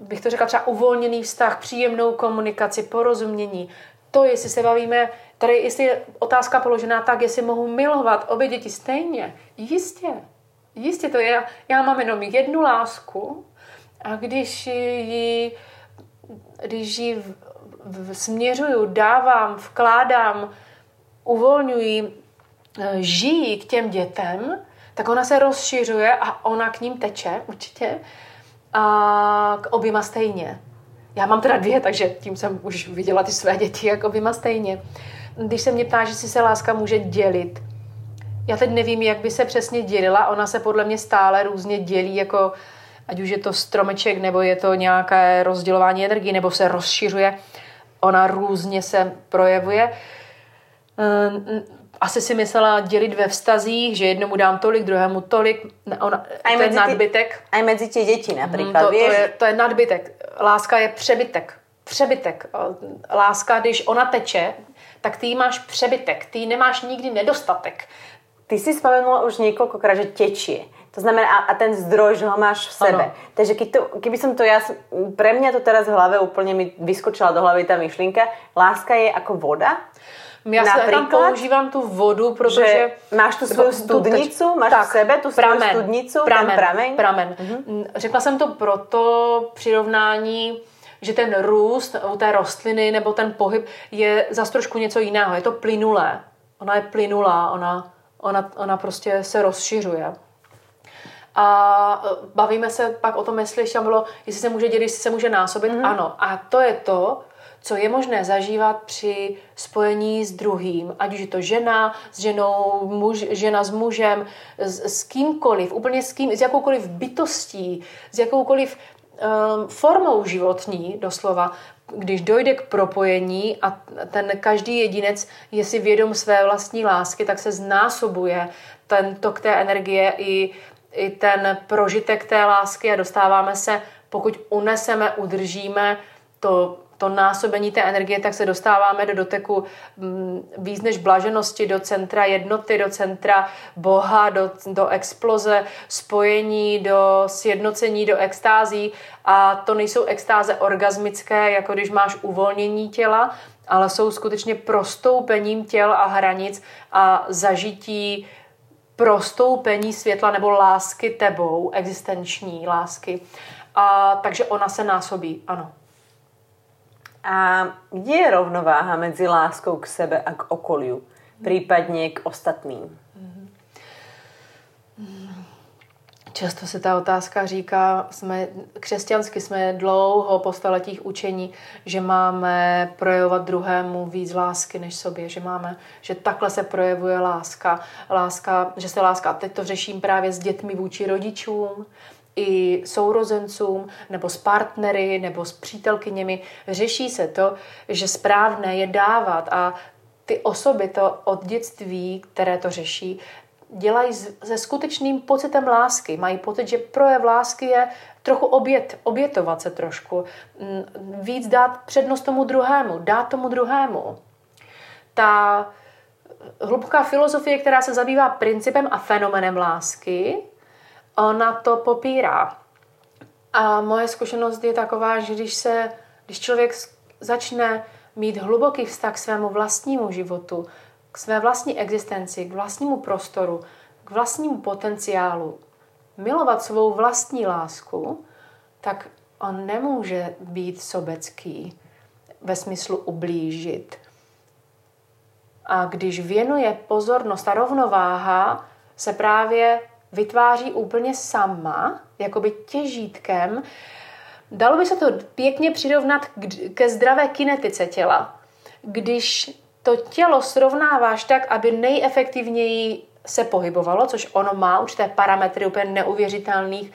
bych to řekla třeba uvolněný vztah, příjemnou komunikaci, porozumění. To, jestli se bavíme, tady jestli je otázka položená tak, jestli mohu milovat obě děti stejně. Jistě, jistě to je. Já mám jenom jednu lásku a když ji, když ji v, v, směřuju, dávám, vkládám, uvolňuji, žijí k těm dětem, tak ona se rozšiřuje a ona k ním teče určitě a k oběma stejně. Já mám teda dvě, takže tím jsem už viděla ty své děti jak oběma stejně. Když se mě ptá, že si se láska může dělit, já teď nevím, jak by se přesně dělila, ona se podle mě stále různě dělí, jako ať už je to stromeček, nebo je to nějaké rozdělování energie, nebo se rozšiřuje, ona různě se projevuje. Asi si myslela dělit ve vztazích, že jednomu dám tolik, druhému tolik. Ona, Aj to je nadbytek. Aj medzi tie deti Mm, napríklad, to, to, je, to je nadbytek. Láska je přebytek. Přebytek. Láska, když ona teče, tak ty máš přebytek. Ty nemáš nikdy nedostatek. Ty si spomenula už niekoľkokrát, že tečie. To znamená, a, a ten zdroj, že ho máš v sebe. Áno. Takže keď to, keby som to ja, pre mňa to teraz v hlave úplne mi vyskočila do hlavy tá myšlienka, láska je ako voda, Já se tam používám tu vodu, protože... že máš tu svoju studnicu, máš v sebe tu svoju studnicu, pramen, ten prameň. pramen. Mm, Řekla jsem to proto přirovnání, že ten růst u té rostliny nebo ten pohyb je zase trošku něco jiného. Je to plynulé. Ona je plynulá, ona, ona, ona prostě se rozšiřuje. A e, bavíme se pak o tom, jestli ještě bylo, jestli se může dělit, jestli se může násobit. Mm-hmm. Ano. A to je to, co je možné zažívat při spojení s druhým. Ať už je to žena s ženou, muž, žena s mužem, s, s kýmkoliv, úplně s kým, s jakoukoliv bytostí, s jakoukoliv um, formou životní, doslova, když dojde k propojení a ten každý jedinec je si vědom své vlastní lásky, tak se znásobuje ten tok té energie i, i ten prožitek té lásky a dostáváme se, pokud uneseme, udržíme to to násobení té energie, tak se dostáváme do doteku mm, víc než blaženosti, do centra jednoty, do centra Boha, do, do exploze, spojení, do sjednocení, do extází. A to nejsou extáze orgasmické, jako když máš uvolnění těla, ale jsou skutečně prostoupením těl a hranic a zažití prostoupení světla nebo lásky tebou, existenční lásky. A takže ona se násobí, ano. A kde je rovnováha medzi láskou k sebe a k okoliu? Prípadne k ostatným? Často se ta otázka říká, jsme, křesťansky jsme dlouho po staletích učení, že máme projevovat druhému víc lásky než sobě, že máme, že takhle se projevuje láska, láska, že se láska, teď to řeším právě s dětmi vůči rodičům, i sourozencům, nebo s partnery, nebo s přítelkyněmi. Řeší se to, že správné je dávat a ty osoby to od dětství, které to řeší, dělají se skutečným pocitem lásky. Mají pocit, že projev lásky je trochu obět, obětovat se trošku. Víc dát přednost tomu druhému, dát tomu druhému. Ta hluboká filozofie, která se zabývá principem a fenomenem lásky, ona to popírá. A moje zkušenost je taková, že když se, když člověk začne mít hluboký vztah k svému vlastnímu životu, k své vlastní existenci, k vlastnímu prostoru, k vlastnímu potenciálu, milovat svou vlastní lásku, tak on nemůže být sobecký ve smyslu ublížit. A když věnuje pozornost a rovnováha, se právě vytváří úplně sama, jakoby těžítkem. Dalo by se to pěkně přirovnat ke zdravé kinetice těla. Když to tělo srovnáváš tak, aby nejefektivněji se pohybovalo, což ono má určité parametry úplně neuvěřitelných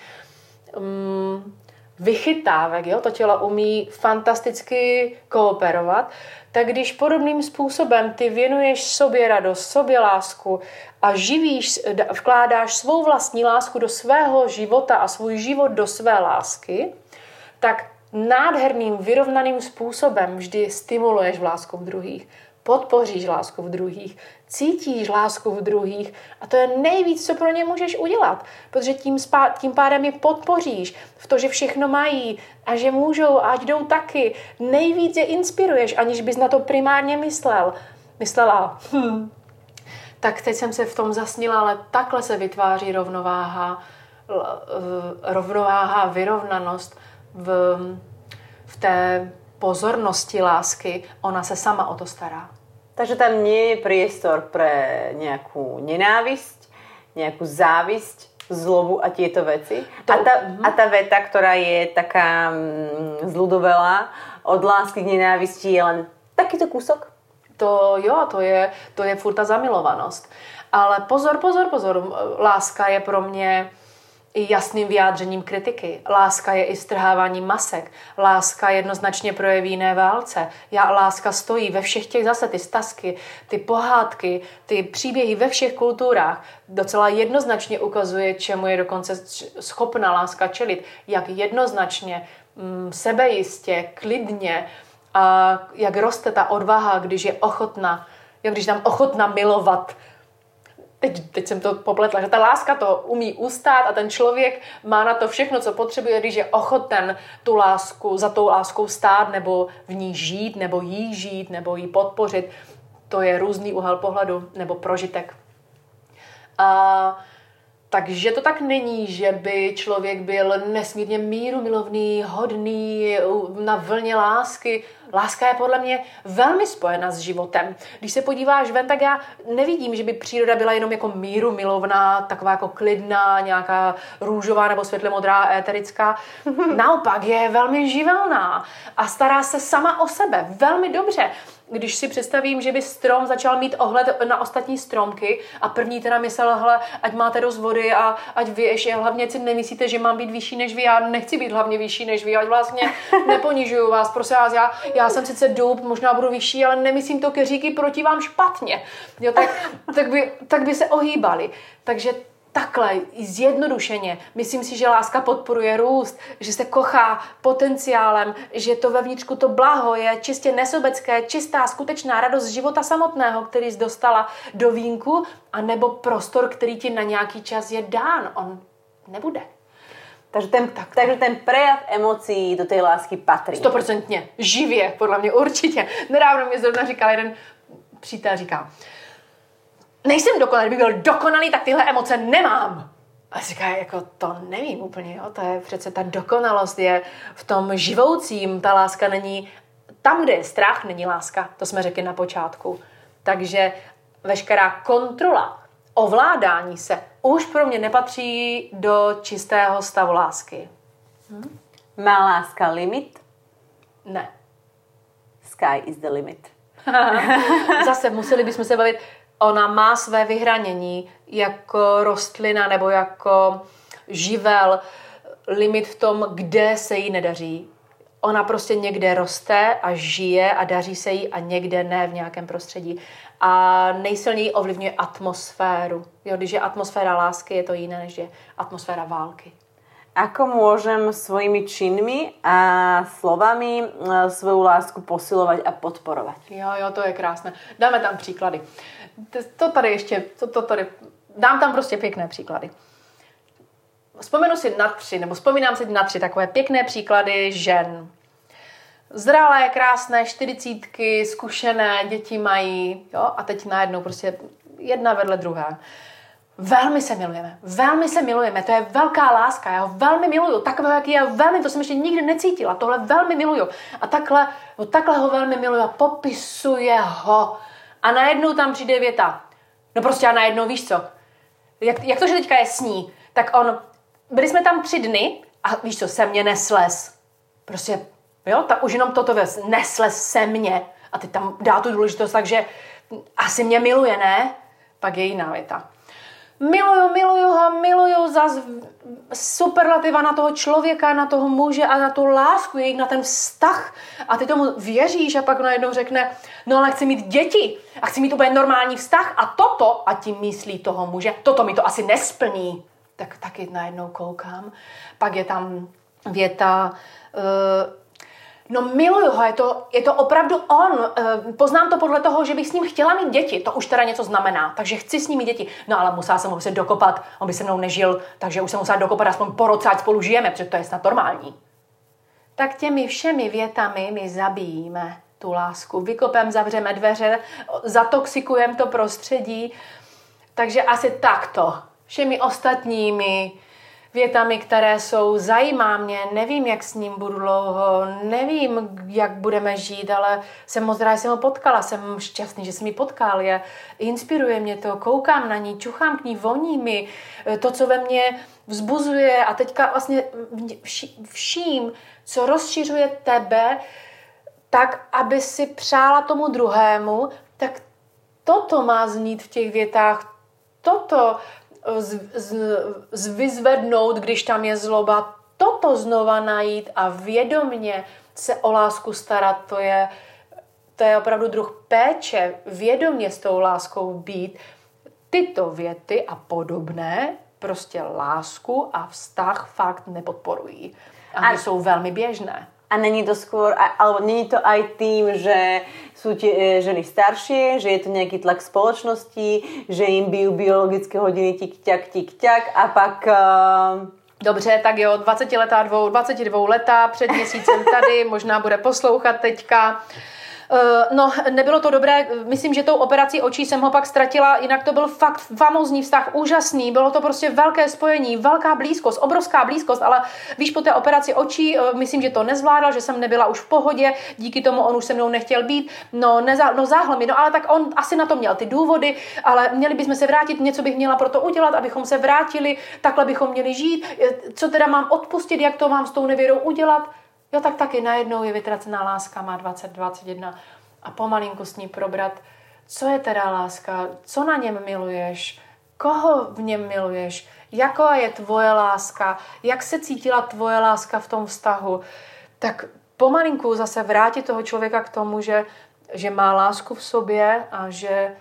um, vychytávek, jo? to tělo umí fantasticky kooperovat, tak když podobným způsobem ty věnuješ sobě radost, sobě lásku a živíš, vkládáš svou vlastní lásku do svého života a svůj život do své lásky, tak nádherným, vyrovnaným způsobem vždy stimuluješ lásku v druhých, podpoříš lásku v druhých, cítíš lásku v druhých a to je nejvíc, co pro ně můžeš udělat, protože tím, spá- tím pádem je podpoříš v to, že všechno mají a že můžou, ať jdou taky. Nejvíc je inspiruješ, aniž bys na to primárně myslel. Myslela. Hm. Tak teď jsem se v tom zasnila, ale takhle se vytváří rovnováha, rovnováha, vyrovnanost v, v té pozornosti lásky. Ona se sama o to stará. Takže tam nie je priestor pre nejakú nenávisť, nejakú závisť, zlobu a tieto veci. To, a, tá, a tá veta, ktorá je taká mm, od lásky k nenávisti je len takýto kúsok? To jo, to je, to je furt ta zamilovanost. Ale pozor, pozor, pozor, láska je pro mě i jasným vyjádřením kritiky. Láska je i strháváním masek. Láska jednoznačně projeví jiné válce. Já, láska stojí ve všech těch zase ty stasky, ty pohádky, ty příběhy ve všech kulturách. Docela jednoznačně ukazuje, čemu je dokonce schopna láska čelit. Jak jednoznačně, mm, sebejistě, klidně a jak roste ta odvaha, když je ochotna, jak když tam ochotna milovat teď, teď jsem to popletla, že ta láska to umí ustát a ten člověk má na to všechno, co potřebuje, když je ochoten tu lásku, za tou láskou stát, nebo v ní žít, nebo jí žít, nebo jí podpořit. To je různý úhel pohledu nebo prožitek. A takže to tak není, že by člověk byl nesmírně míru milovný, hodný, na vlně lásky. Láska je podle mě velmi spojena s životem. Když se podíváš ven, tak já nevidím, že by příroda byla jenom jako míru milovná, taková jako klidná, nějaká růžová nebo světle modrá, éterická. [LAUGHS] Naopak je velmi živelná a stará se sama o sebe velmi dobře když si představím, že by strom začal mít ohled na ostatní stromky a první teda myslel, hele, ať máte dost vody a ať vy ještě hlavně si nemyslíte, že mám být vyšší než vy, já nechci být hlavně vyšší než vy, ať vlastně [LAUGHS] neponižuju vás, prosím vás, já, já jsem sice dub, možná budu vyšší, ale nemyslím to keříky proti vám špatně. Jo, tak, tak, by, tak by se ohýbali. Takže takhle zjednodušeně. Myslím si, že láska podporuje růst, že se kochá potenciálem, že to vevnitřku to blaho je čistě nesobecké, čistá, skutečná radost života samotného, který jsi dostala do vínku, a nebo prostor, který ti na nějaký čas je dán. On nebude. Takže ten, tak. takže ten prejav emocí do té lásky patří. Stoprocentně. Živě, podle mě určitě. Nedávno mi zrovna říkal jeden přítel, říká, nejsem dokonalý, kdybych byl dokonalý, tak tyhle emoce nemám. A říká, jako to nevím úplně, jo, to je přece ta dokonalost je v tom živoucím, ta láska není, tam, kde je strach, není láska, to jsme řekli na počátku. Takže veškerá kontrola, ovládání se už pro mě nepatří do čistého stavu lásky. Hm? Má láska limit? Ne. Sky is the limit. [LAUGHS] [LAUGHS] Zase museli bychom se bavit, ona má své vyhranění jako rostlina nebo jako živel, limit v tom, kde se jí nedaří. Ona prostě někde roste a žije a daří se jí a někde ne v nějakém prostředí. A nejsilněji ovlivňuje atmosféru. Jo, když je atmosféra lásky, je to jiné, než je atmosféra války. Ako môžem svojimi činmi a slovami e, svoju lásku posilovať a podporovat? Jo, jo, to je krásné. Dáme tam příklady to tady ještě, to, to tady, dám tam prostě pěkné příklady. Vzpomenu si na tři, nebo vzpomínám si na tři takové pěkné příklady žen. Zralé, krásné, čtyřicítky, zkušené, děti mají, jo, a teď najednou prostě jedna vedle druhé. Velmi se milujeme, velmi se milujeme, to je velká láska, já ho velmi miluju, takového, jaký já velmi, to jsem ještě nikdy necítila, tohle velmi miluju. A takhle, no takhle ho velmi miluju a popisuje ho a najednou tam přijde věta. No prostě a najednou víš co, jak, jak to, že teďka je sní, tak on, byli jsme tam tři dny a víš co, se mě nesles. Prostě, jo, tak už jenom toto věc, nesles se mě. A ty tam dá tu důležitost, takže asi mě miluje, ne? Pak je jiná věta miluju, miluju ho, miluju za superlativa na toho člověka, na toho muže a na tu lásku, jejich na ten vztah. A ty tomu věříš a pak najednou řekne, no ale chci mít děti a chci mít úplně normální vztah a toto, a tím myslí toho muže, toto mi to asi nesplní. Tak taky najednou koukám. Pak je tam věta, uh, No miluju ho, je to, je to opravdu on. Eh, poznám to podle toho, že bych s ním chtěla mít děti. To už teda něco znamená. Takže chci s ním mít děti. No ale musela jsem ho se dokopat. On by se mnou nežil, takže už jsem musela dokopat aspoň po roce, ať spolu žijeme, protože to je snad normální. Tak těmi všemi větami my zabijíme tu lásku. Vykopem, zavřeme dveře, zatoxikujeme to prostředí. Takže asi takto. Všemi ostatními větami, které jsou zajímá mě, nevím, jak s ním budu dlouho, nevím, jak budeme žít, ale jsem moc rád, že jsem ho potkala, jsem šťastný, že jsem ji potkal, je, inspiruje mě to, koukám na ní, čuchám k ní, voní mi, eh, to, co ve mně vzbuzuje. A teďka vlastně vším, co rozšiřuje tebe, tak, aby si přála tomu druhému, tak toto má znít v těch větách, toto z, z, z vyzvednout, když tam je zloba, toto znova najít a vědomně se o lásku starat, to je, to je opravdu druh péče, vědomně s tou láskou být. Tyto věty a podobné prostě lásku a vztah fakt nepodporují. A, a jsou velmi běžné. A není to skôr, alebo není to aj tým, že sú tie ženy staršie, že je to nejaký tlak spoločnosti, že im bijú biologické hodiny tik-ťak, tik-ťak a pak... Uh... Dobře, tak jo, 20 letá, dvou, 22 letá, před měsícem tady, možná bude poslouchat teďka. Eh, no, nebylo to dobré, myslím, že tou operací očí jsem ho pak ztratila, jinak to byl fakt famózní vztah, úžasný, bylo to prostě velké spojení, velká blízkost, obrovská blízkost, ale víš, po té operaci očí, eh, myslím, že to nezvládal, že jsem nebyla už v pohodě, díky tomu on už se mnou nechtěl být, no, neza, no záhl mi, no ale tak on asi na to měl ty důvody, ale měli bychom se vrátit, něco bych měla pro to udělat, abychom se vrátili, takhle bychom měli žít, eh, co teda mám odpustit, jak to mám s tou nevěrou udělat, Jo, tak taky najednou je vytracená láska, má 20, 21 a pomalinku s ní probrat, co je teda láska, co na něm miluješ, koho v něm miluješ, jaká je tvoje láska, jak se cítila tvoje láska v tom vztahu, tak pomalinku zase vrátit toho člověka k tomu, že, že má lásku v sobě a že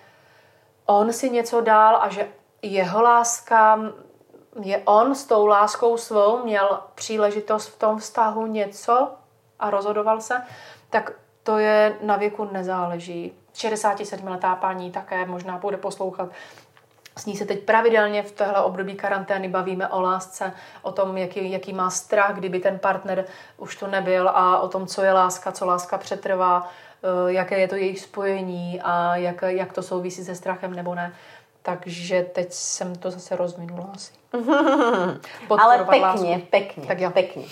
on si něco dál a že jeho láska je on s tou láskou svou měl příležitost v tom vztahu něco a rozhodoval se, tak to je na věku nezáleží. 67-letá paní také možná bude poslouchat. S ní se teď pravidelně v tohle období karantény bavíme o lásce, o tom, jaký, jaký má strach, kdyby ten partner už to nebyl a o tom, co je láska, co láska přetrvá, eh, jaké je to jejich spojení a jak, jak to souvisí se strachem nebo ne. Takže teď jsem to zase rozvinula asi. [LAUGHS] Ale pekne, pekne, tak jo. pekne.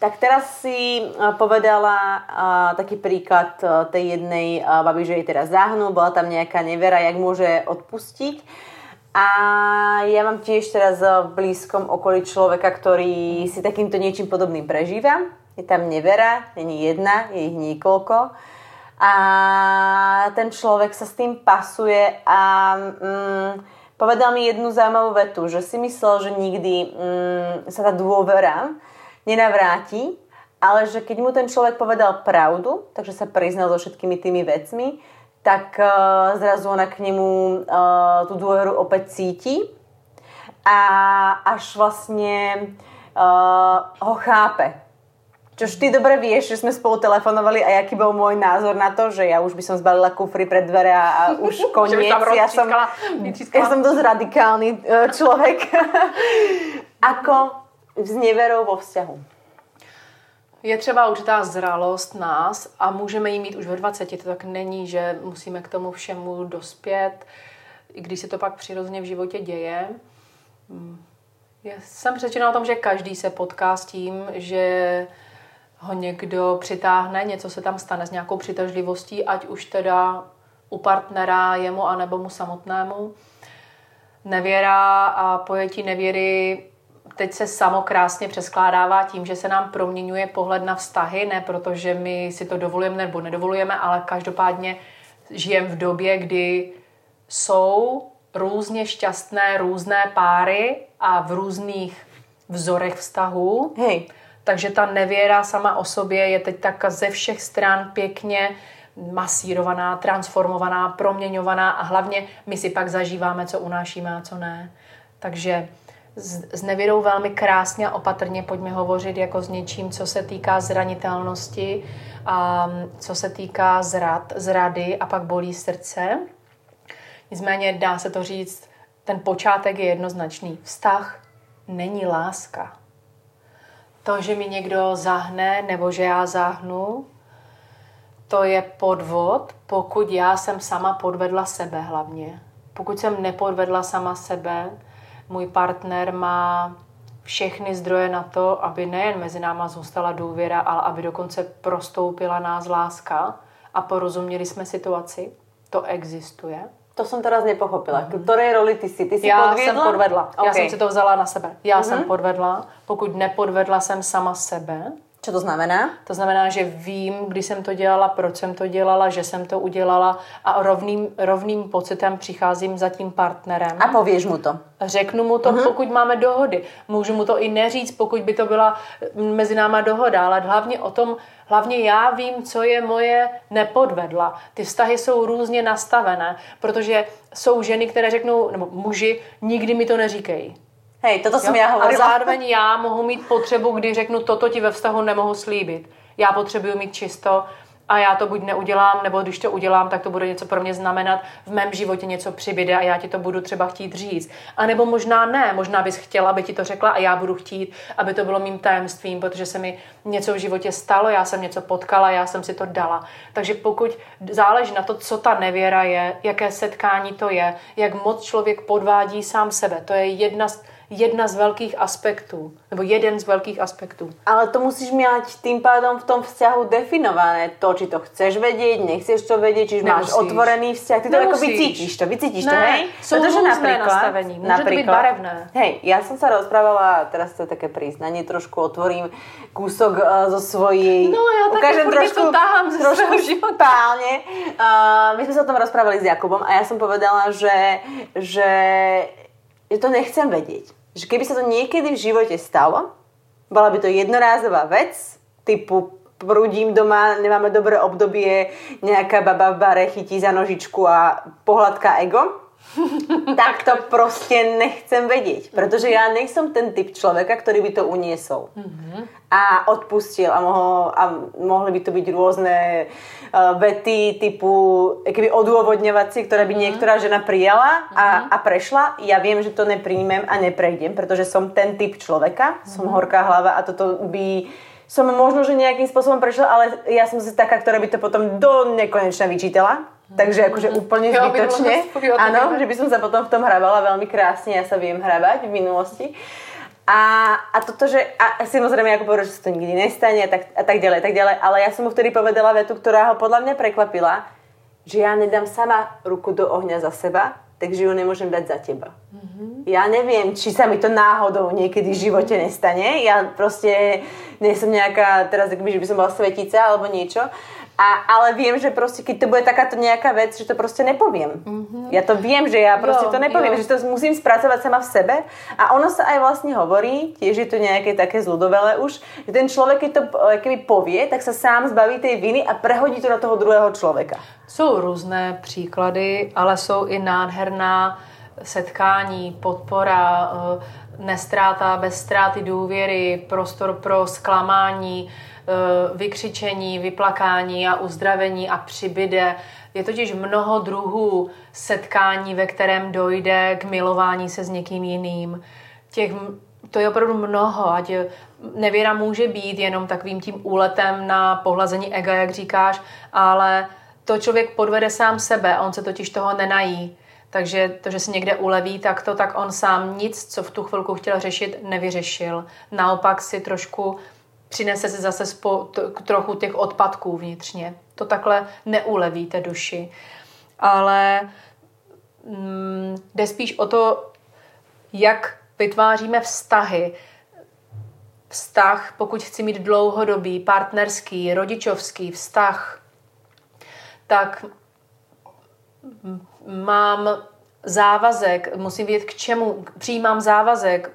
Tak teraz si eh, povedala uh, taký príklad uh, tej jednej uh, baby, že jej teraz zahnú, bola tam nejaká nevera, jak môže odpustiť. A ja mám tiež teraz v blízkom okolí človeka, ktorý si takýmto niečím podobným prežíva. Je tam nevera, není jedna, je ich niekoľko a ten človek sa s tým pasuje a mm, povedal mi jednu zaujímavú vetu, že si myslel, že nikdy mm, sa tá dôvera nenavráti, ale že keď mu ten človek povedal pravdu, takže sa priznal so všetkými tými vecmi, tak uh, zrazu ona k nemu uh, tú dôveru opäť cíti a až vlastne uh, ho chápe Čož ty dobre vieš, že sme spolu telefonovali a jaký bol môj názor na to, že ja už by som zbalila kufry pred dvere a, a [LAUGHS] už koniec. ja, som, ja som dosť radikálny človek. Ako s neverou vo vzťahu? Je třeba určitá zralost nás a můžeme ji mít už ve 20. To tak není, že musíme k tomu všemu dospět, i když se to pak přirozeně v životě děje. Hmm. Já jsem přečena o tom, že každý se potká s tím, že ho někdo přitáhne, něco se tam stane s nějakou přitažlivostí, ať už teda u partnera, jemu, anebo mu samotnému. Nevěra a pojetí nevěry teď se samo krásně přeskládává tím, že se nám proměňuje pohled na vztahy, ne protože my si to dovolujeme nebo nedovolujeme, ale každopádně žijeme v době, kdy jsou různě šťastné různé páry a v různých vzorech vztahů. Hej. Takže ta nevěra sama o sobě je teď tak ze všech stran pěkně masírovaná, transformovaná, proměňovaná a hlavně my si pak zažíváme, co unášíme a co ne. Takže s, nevěrou velmi krásně a opatrně pojďme hovořit jako s něčím, co se týká zranitelnosti a co se týká zrad, zrady a pak bolí srdce. Nicméně dá se to říct, ten počátek je jednoznačný. Vztah není láska. To, že mi někdo zahne nebo že já zahnu, to je podvod, pokud já jsem sama podvedla sebe hlavně. Pokud jsem nepodvedla sama sebe, můj partner má všechny zdroje na to, aby nejen mezi náma zůstala důvěra, ale aby dokonce prostoupila nás láska a porozuměli jsme situaci. To existuje. To jsem teraz nepochopila. Mm-hmm. Které roli ty si? Ty jsi Já podvědla? jsem podvedla. Okay. Já jsem si to vzala na sebe. Já mm-hmm. jsem podvedla. Pokud nepodvedla jsem sama sebe, Co to znamená? To znamená, že vím, kdy jsem to dělala, proč jsem to dělala, že jsem to udělala a rovným, rovným pocitem přicházím za tím partnerem. A pověš mu to. Řeknu mu to, uh-huh. pokud máme dohody. Můžu mu to i neříct, pokud by to byla mezi náma dohoda, ale hlavně o tom, hlavně já vím, co je moje nepodvedla. Ty vztahy jsou různě nastavené, protože jsou ženy, které řeknou, nebo muži, nikdy mi to neříkejí. Hej, toto jsem já hovorila. A zároveň já mohu mít potřebu, kdy řeknu, toto ti ve vztahu nemohu slíbit. Já potřebuju mít čisto, a já to buď neudělám, nebo když to udělám, tak to bude něco pro mě znamenat, v mém životě něco přibyde a já ti to budu třeba chtít říct. A nebo možná ne, možná bys chtěla, aby ti to řekla a já budu chtít, aby to bylo mým tajemstvím, protože se mi něco v životě stalo, já jsem něco potkala, já jsem si to dala. Takže pokud záleží na to, co ta nevěra je, jaké setkání to je, jak moc člověk podvádí sám sebe, to je jedna z jedna z velkých aspektů, nebo jeden z velkých aspektů. Ale to musíš mít tým pádom v tom vzťahu definované, to, či to chceš vědět, nechceš to vědět, či máš otvorený vzťah, ty to jako vycítíš to, vycítíš ne, to, hej? Jsou Protože například, nastavení, může to být barevné. Hej, já jsem se rozprávala, teraz to je také priznanie, trošku otvorím kúsok uh, zo svojej... No já taky trošku, to tahám ze trošku života. Pálně. Uh, my jsme se o tom rozprávali s Jakubom a já jsem povedala, že, že že to nechcem vedieť. Že keby sa to niekedy v živote stalo, bola by to jednorázová vec, typu prúdím doma, nemáme dobré obdobie, nejaká baba v bare chytí za nožičku a pohľadka ego, [LAUGHS] tak to prostě nechcem vědět, protože já nejsem ten typ člověka, který by to uniesol mm-hmm. a odpustil a, mohl, a mohly by to být různé uh, vety typu keby odůvodňovací, které by mm-hmm. některá žena přijala a, mm-hmm. a prešla. Já vím, že to nepríjmem a neprejdem, protože jsem ten typ člověka, mm-hmm. jsem horká hlava a toto by som možno, že nejakým spôsobom prešla, ale ja som si taká, ktorá by to potom do nekonečna vyčítala. Takže akože úplne jo, zbytočne. Áno, že by som sa potom v tom hrabala veľmi krásne, ja sa viem hrabať v minulosti. A, a toto, že a samozrejme ako povedal, že sa to nikdy nestane a tak, a tak ďalej, tak ďalej, ale ja som mu vtedy povedala vetu, ktorá ho podľa mňa prekvapila, že ja nedám sama ruku do ohňa za seba, takže ju nemôžem dať za teba. Mm-hmm. Ja neviem, či sa mi to náhodou niekedy v živote nestane. Ja proste nie som nejaká, teraz že by som bola svetica alebo niečo, a, ale viem, že proste, keď to bude takáto nejaká vec, že to proste nepoviem. Mm-hmm. Ja to viem, že ja proste jo, to nepoviem, jo. že to musím spracovať sama v sebe. A ono sa aj vlastne hovorí, tiež je to nejaké také zľudovele už, že ten človek, keď to keby povie, tak sa sám zbaví tej viny a prehodí to na toho druhého člověka. Jsou různé příklady, ale jsou i nádherná setkání, podpora, eh, nestráta bez ztráty důvěry, prostor pro zklamání, Eh, vykřičení, vyplakání a uzdravení a přibyde. Je totiž mnoho druhů setkání, ve kterém dojde k milování se s někým jiným. Těch, to je opravdu mnoho, ať nevěra může být jenom takovým tím úletem na pohlazení ega, jak říkáš, ale to člověk podvede sám sebe, on se totiž toho nenají. Takže to, že si někde uleví, tak to tak on sám nic, co v tu chvilku chtěl řešit, nevyřešil. Naopak si trošku přinese si zase spo, t, trochu těch odpadků vnitřně. To takhle neulevíte duši. Ale mm, jde spíš o to, jak vytváříme vztahy. Vztah, pokud chci mít dlouhodobý, partnerský, rodičovský vztah, tak mám závazek, musím vědět, k čemu přijímám závazek,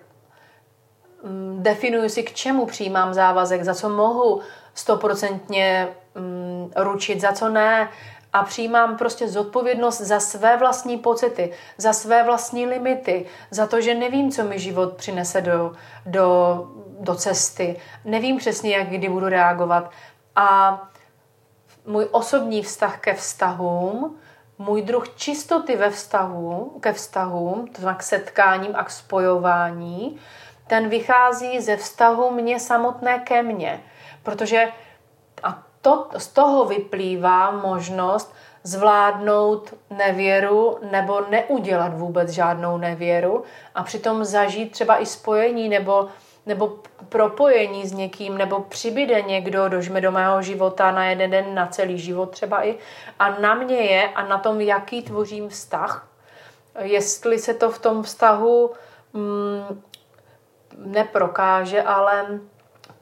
definuju si, k čemu přijímám závazek, za co mohu stoprocentně mm, ručit, za co ne. A přijímám prostě zodpovědnost za své vlastní pocity, za své vlastní limity, za to, že nevím, co mi život přinese do, do, do cesty. Nevím přesně, jak kdy budu reagovat. A můj osobní vztah ke vztahům, můj druh čistoty ve vztahu, ke vztahům, to znamená k setkáním a k spojování, ten vychází ze vztahu mě samotné ke mně. Protože a to, z toho vyplývá možnost zvládnout nevěru nebo neudělat vůbec žádnou nevěru a přitom zažít třeba i spojení nebo, nebo propojení s někým nebo přibyde někdo dožme do mého života na jeden den, na celý život třeba i a na mě je a na tom, jaký tvořím vztah, jestli se to v tom vztahu mm, neprokáže, ale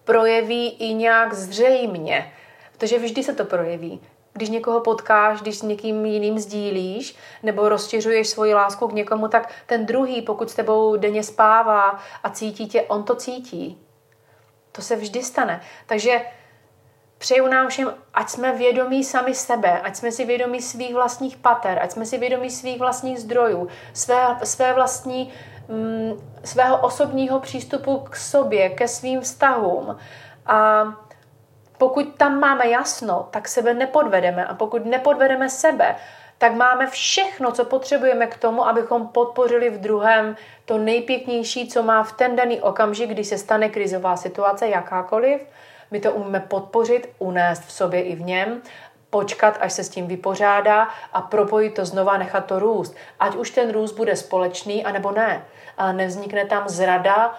projeví i nějak zřejmě. Protože vždy se to projeví. Když někoho potkáš, když s někým jiným sdílíš, nebo rozšiřuješ svoji lásku k někomu, tak ten druhý, pokud s tebou denně spává a cítí tě, on to cítí. To se vždy stane. Takže přeju nám všem, ať jsme vědomí sami sebe, ať jsme si vědomí svých vlastních pater, ať jsme si vědomí svých vlastních zdrojů, své, své vlastní, svého osobního přístupu k sobě, ke svým vztahům. A pokud tam máme jasno, tak sebe nepodvedeme. A pokud nepodvedeme sebe, tak máme všechno, co potřebujeme k tomu, abychom podpořili v druhém to nejpěknější, co má v ten daný okamžik, když se stane krizová situace, jakákoliv. My to umíme podpořit, unést v sobě i v něm, počkat, až se s tím vypořádá a propojit to znova, nechat to růst. Ať už ten růst bude společný, anebo ne. A nevznikne tam zrada,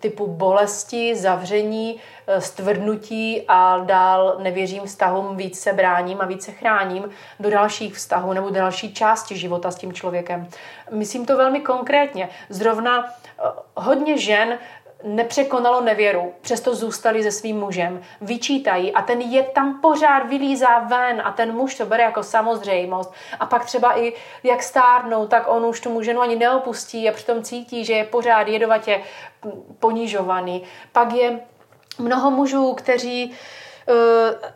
typu bolesti, zavření, eh, stvrdnutí a dál nevěřím vztahům, víc se bráním a víc se chráním do dalších vztahů nebo do další části života s tím člověkem. Myslím to velmi konkrétně. Zrovna eh, hodně žen nepřekonalo nevěru, přesto zůstali se svým mužem, vyčítají a ten je tam pořád vylízá ven a ten muž to bere jako samozřejmost a pak třeba i jak stárnou, tak on už tu ženu ani neopustí a přitom cítí, že je pořád jedovatě ponižovaný. Pak je mnoho mužů, kteří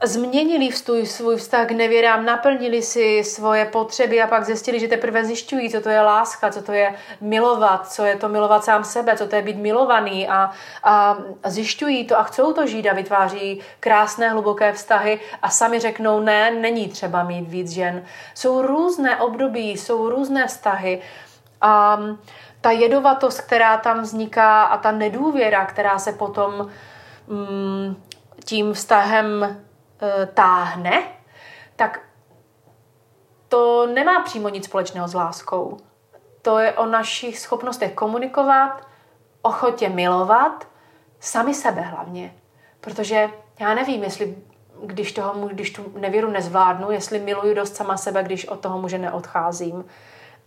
změnili vstůj, svůj vztah k nevěrám, naplnili si svoje potřeby a pak zjistili, že teprve zjišťují, co to je láska, co to je milovat, co je to milovat sám sebe, co to je být milovaný a, a zjišťují to a chcou to žít a vytváří krásné, hluboké vztahy a sami řeknou, ne, není třeba mít víc žen. Jsou různé období, jsou různé vztahy a ta jedovatost, která tam vzniká a ta nedůvěra, která se potom mm, tím vztahem e, táhne, tak to nemá přímo nic společného s láskou. To je o našich schopnostech komunikovat, ochotě milovat, sami sebe hlavně. Protože já nevím, jestli když, toho, když tu nevěru nezvládnu, jestli miluju dost sama sebe, když od toho muže neodcházím.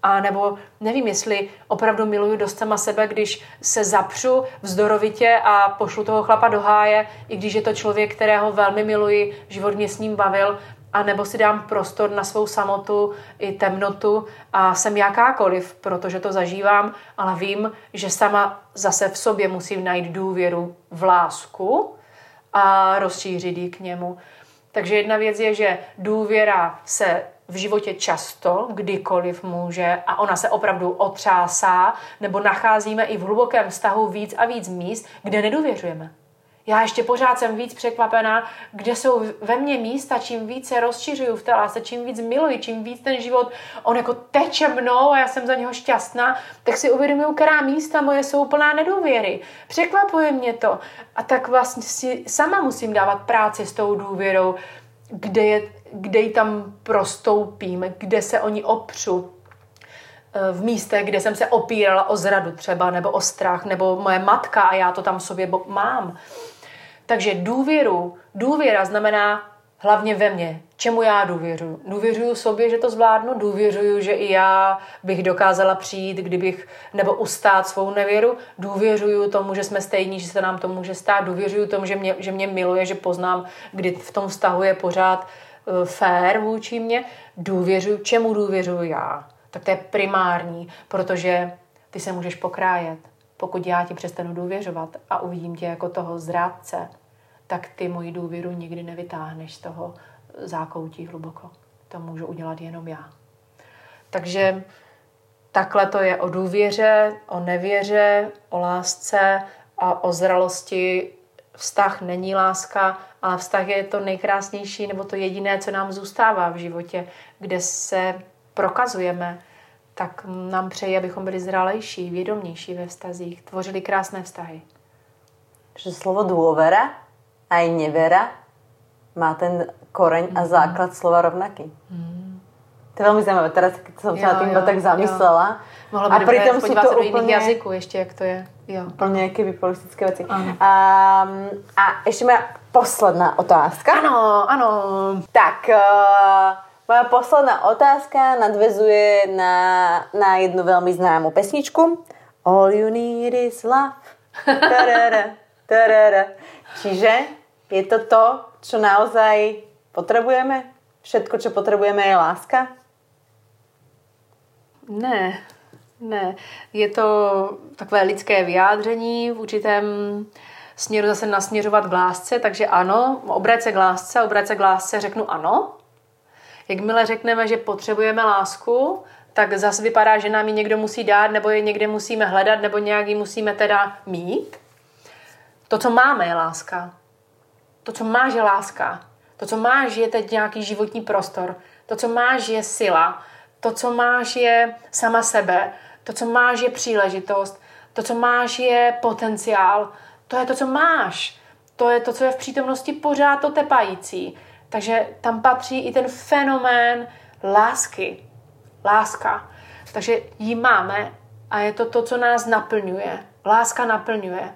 A nebo nevím, jestli opravdu miluju dost sama sebe, když se zapřu vzdorovitě a pošlu toho chlapa do háje, i když je to člověk, kterého velmi miluji, život mě s ním bavil, a nebo si dám prostor na svou samotu i temnotu a jsem jakákoliv, protože to zažívám, ale vím, že sama zase v sobě musím najít důvěru v lásku a rozšířit ji k němu. Takže jedna věc je, že důvěra se v životě často, kdykoliv může a ona se opravdu otřásá, nebo nacházíme i v hlubokém vztahu víc a víc míst, kde nedůvěřujeme. Já ještě pořád jsem víc překvapená, kde jsou ve mně místa, čím více rozšiřuju v té lásce, čím víc miluji, čím víc ten život, on jako teče mnou a já jsem za něho šťastná, tak si uvědomuju, která místa moje jsou plná nedůvěry. Překvapuje mě to. A tak vlastně si sama musím dávat práci s tou důvěrou, kde, je, kde ji tam prostoupím, kde se o ní opřu, eh, v místech, kde jsem se opírala o zradu třeba, nebo o strach, nebo moje matka a já to tam v sobě mám. Takže důvěru, důvěra znamená hlavně ve mně. Čemu já důvěřuji? Důvěřuju sobě, že to zvládnu, důvěřuju, že i já bych dokázala přijít, kdybych, nebo ustát svou nevěru, důvěřuju tomu, že jsme stejní, že se nám to může stát, důvěřuju tomu, že mě, že mě miluje, že poznám, kdy v tom vztahu je pořád uh, fair vůči mě, důvěřuju, čemu důvěřuju já. Tak to je primární, protože ty se můžeš pokrájet. Pokud já ti přestanu důvěřovat a uvidím tě jako toho zrádce, tak ty moji důvěru nikdy nevytáhneš z toho zákoutí hluboko. To můžu udělat jenom já. Takže takhle to je o důvěře, o nevěře, o lásce a o zralosti. Vztah není láska, ale vztah je to nejkrásnější nebo to jediné, co nám zůstává v životě, kde se prokazujeme, tak nám přeji, abychom byli zralejší, vědomější ve vztazích, tvořili krásné vztahy. Že slovo důvěra a i nevera má ten koreň a mhm. základ slova rovnaký. Mm. To je velmi zajímavé. Teraz, jsem se na tím tak zamyslela. Jo. Mohla by a přitom jsou to do úplně... jazyků ještě, jak to je. Jo. Úplně nějaké bipolistické věci. Um, a ještě moja posledná otázka. Ano, ano. Tak, uh, moja posledná otázka nadvezuje na, na jednu velmi známou pesničku. All you need is love. Tarara. Čiže je to to, čo naozaj potrebujeme? Všetko, čo potrebujeme, je láska? Ne, ne. Je to takové lidské vyjádření v určitém směru zase nasměřovat k lásce, takže ano, obrať se k lásce, obrať se k lásce, řeknu ano. Jakmile řekneme, že potřebujeme lásku, tak zase vypadá, že nám ji někdo musí dát, nebo je někde musíme hledat, nebo nějak ji musíme teda mít. To, co máme, je láska. To, co máš, je láska. To, co máš, je teď nějaký životní prostor. To, co máš, je sila. To, co máš, je sama sebe. To, co máš, je příležitost. To, co máš, je potenciál. To je to, co máš. To je to, co je v přítomnosti pořád to tepající. Takže tam patří i ten fenomén lásky. Láska. Takže ji máme a je to to, co nás naplňuje. Láska naplňuje.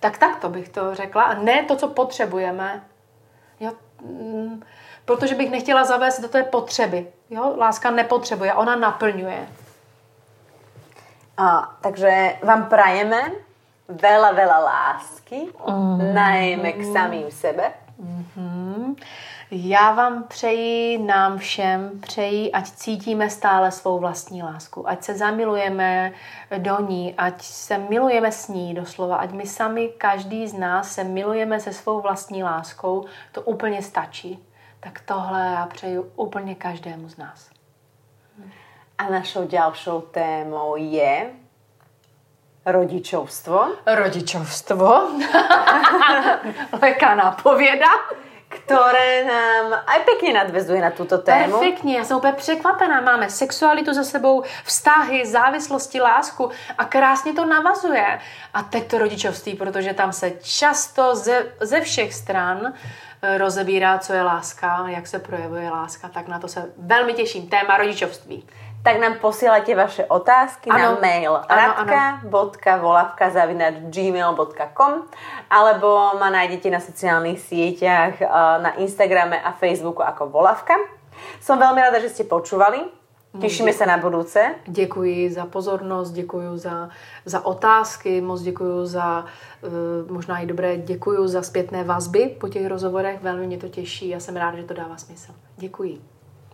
Tak tak to bych to řekla. A ne to, co potřebujeme. Jo? Mm, protože bych nechtěla zavést do té potřeby. Jo? Láska nepotřebuje, ona naplňuje. A, takže vám prajeme veľa, veľa lásky, mm. najmä k samým sebe. Mm-hmm. Já vám přeji, nám všem přeji, ať cítíme stále svou vlastní lásku, ať se zamilujeme do ní, ať se milujeme s ní doslova, ať my sami, každý z nás se milujeme se svou vlastní láskou, to úplně stačí. Tak tohle já přeju úplně každému z nás. A našou ďalšou témou je rodičovstvo. Rodičovstvo. [LAUGHS] Leká nápověda ktoré nám aj pekne nadvezuje na túto tému. Perfektně, já jsem úplně překvapená. Máme sexualitu za sebou, vztahy, závislosti, lásku a krásně to navazuje. A teď to rodičovství, protože tam se často ze, ze všech stran eh, rozebírá, co je láska, jak se projevuje láska, tak na to se velmi těším. Téma rodičovství tak nám posielajte vaše otázky ano. na mail radka.volavka.gmail.com alebo ma nájdete na sociálnych sieťach eh, na Instagrame a Facebooku ako Volavka. Som veľmi rada, že ste počúvali. Těšíme se na budouce. Děkuji za pozornost, děkuji za, za otázky, moc děkuji za uh, možná i dobré, děkuji za zpětné vazby po těch rozhovorech, velmi mě to těší, já jsem ráda, že to dává smysl. Děkuji.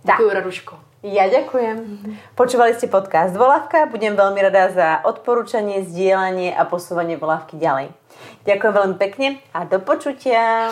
Děkuji, Raduško. Ja ďakujem. Počúvali ste podcast Volavka. Budem veľmi rada za odporúčanie, zdieľanie a posúvanie Volavky ďalej. Ďakujem veľmi pekne a do počutia.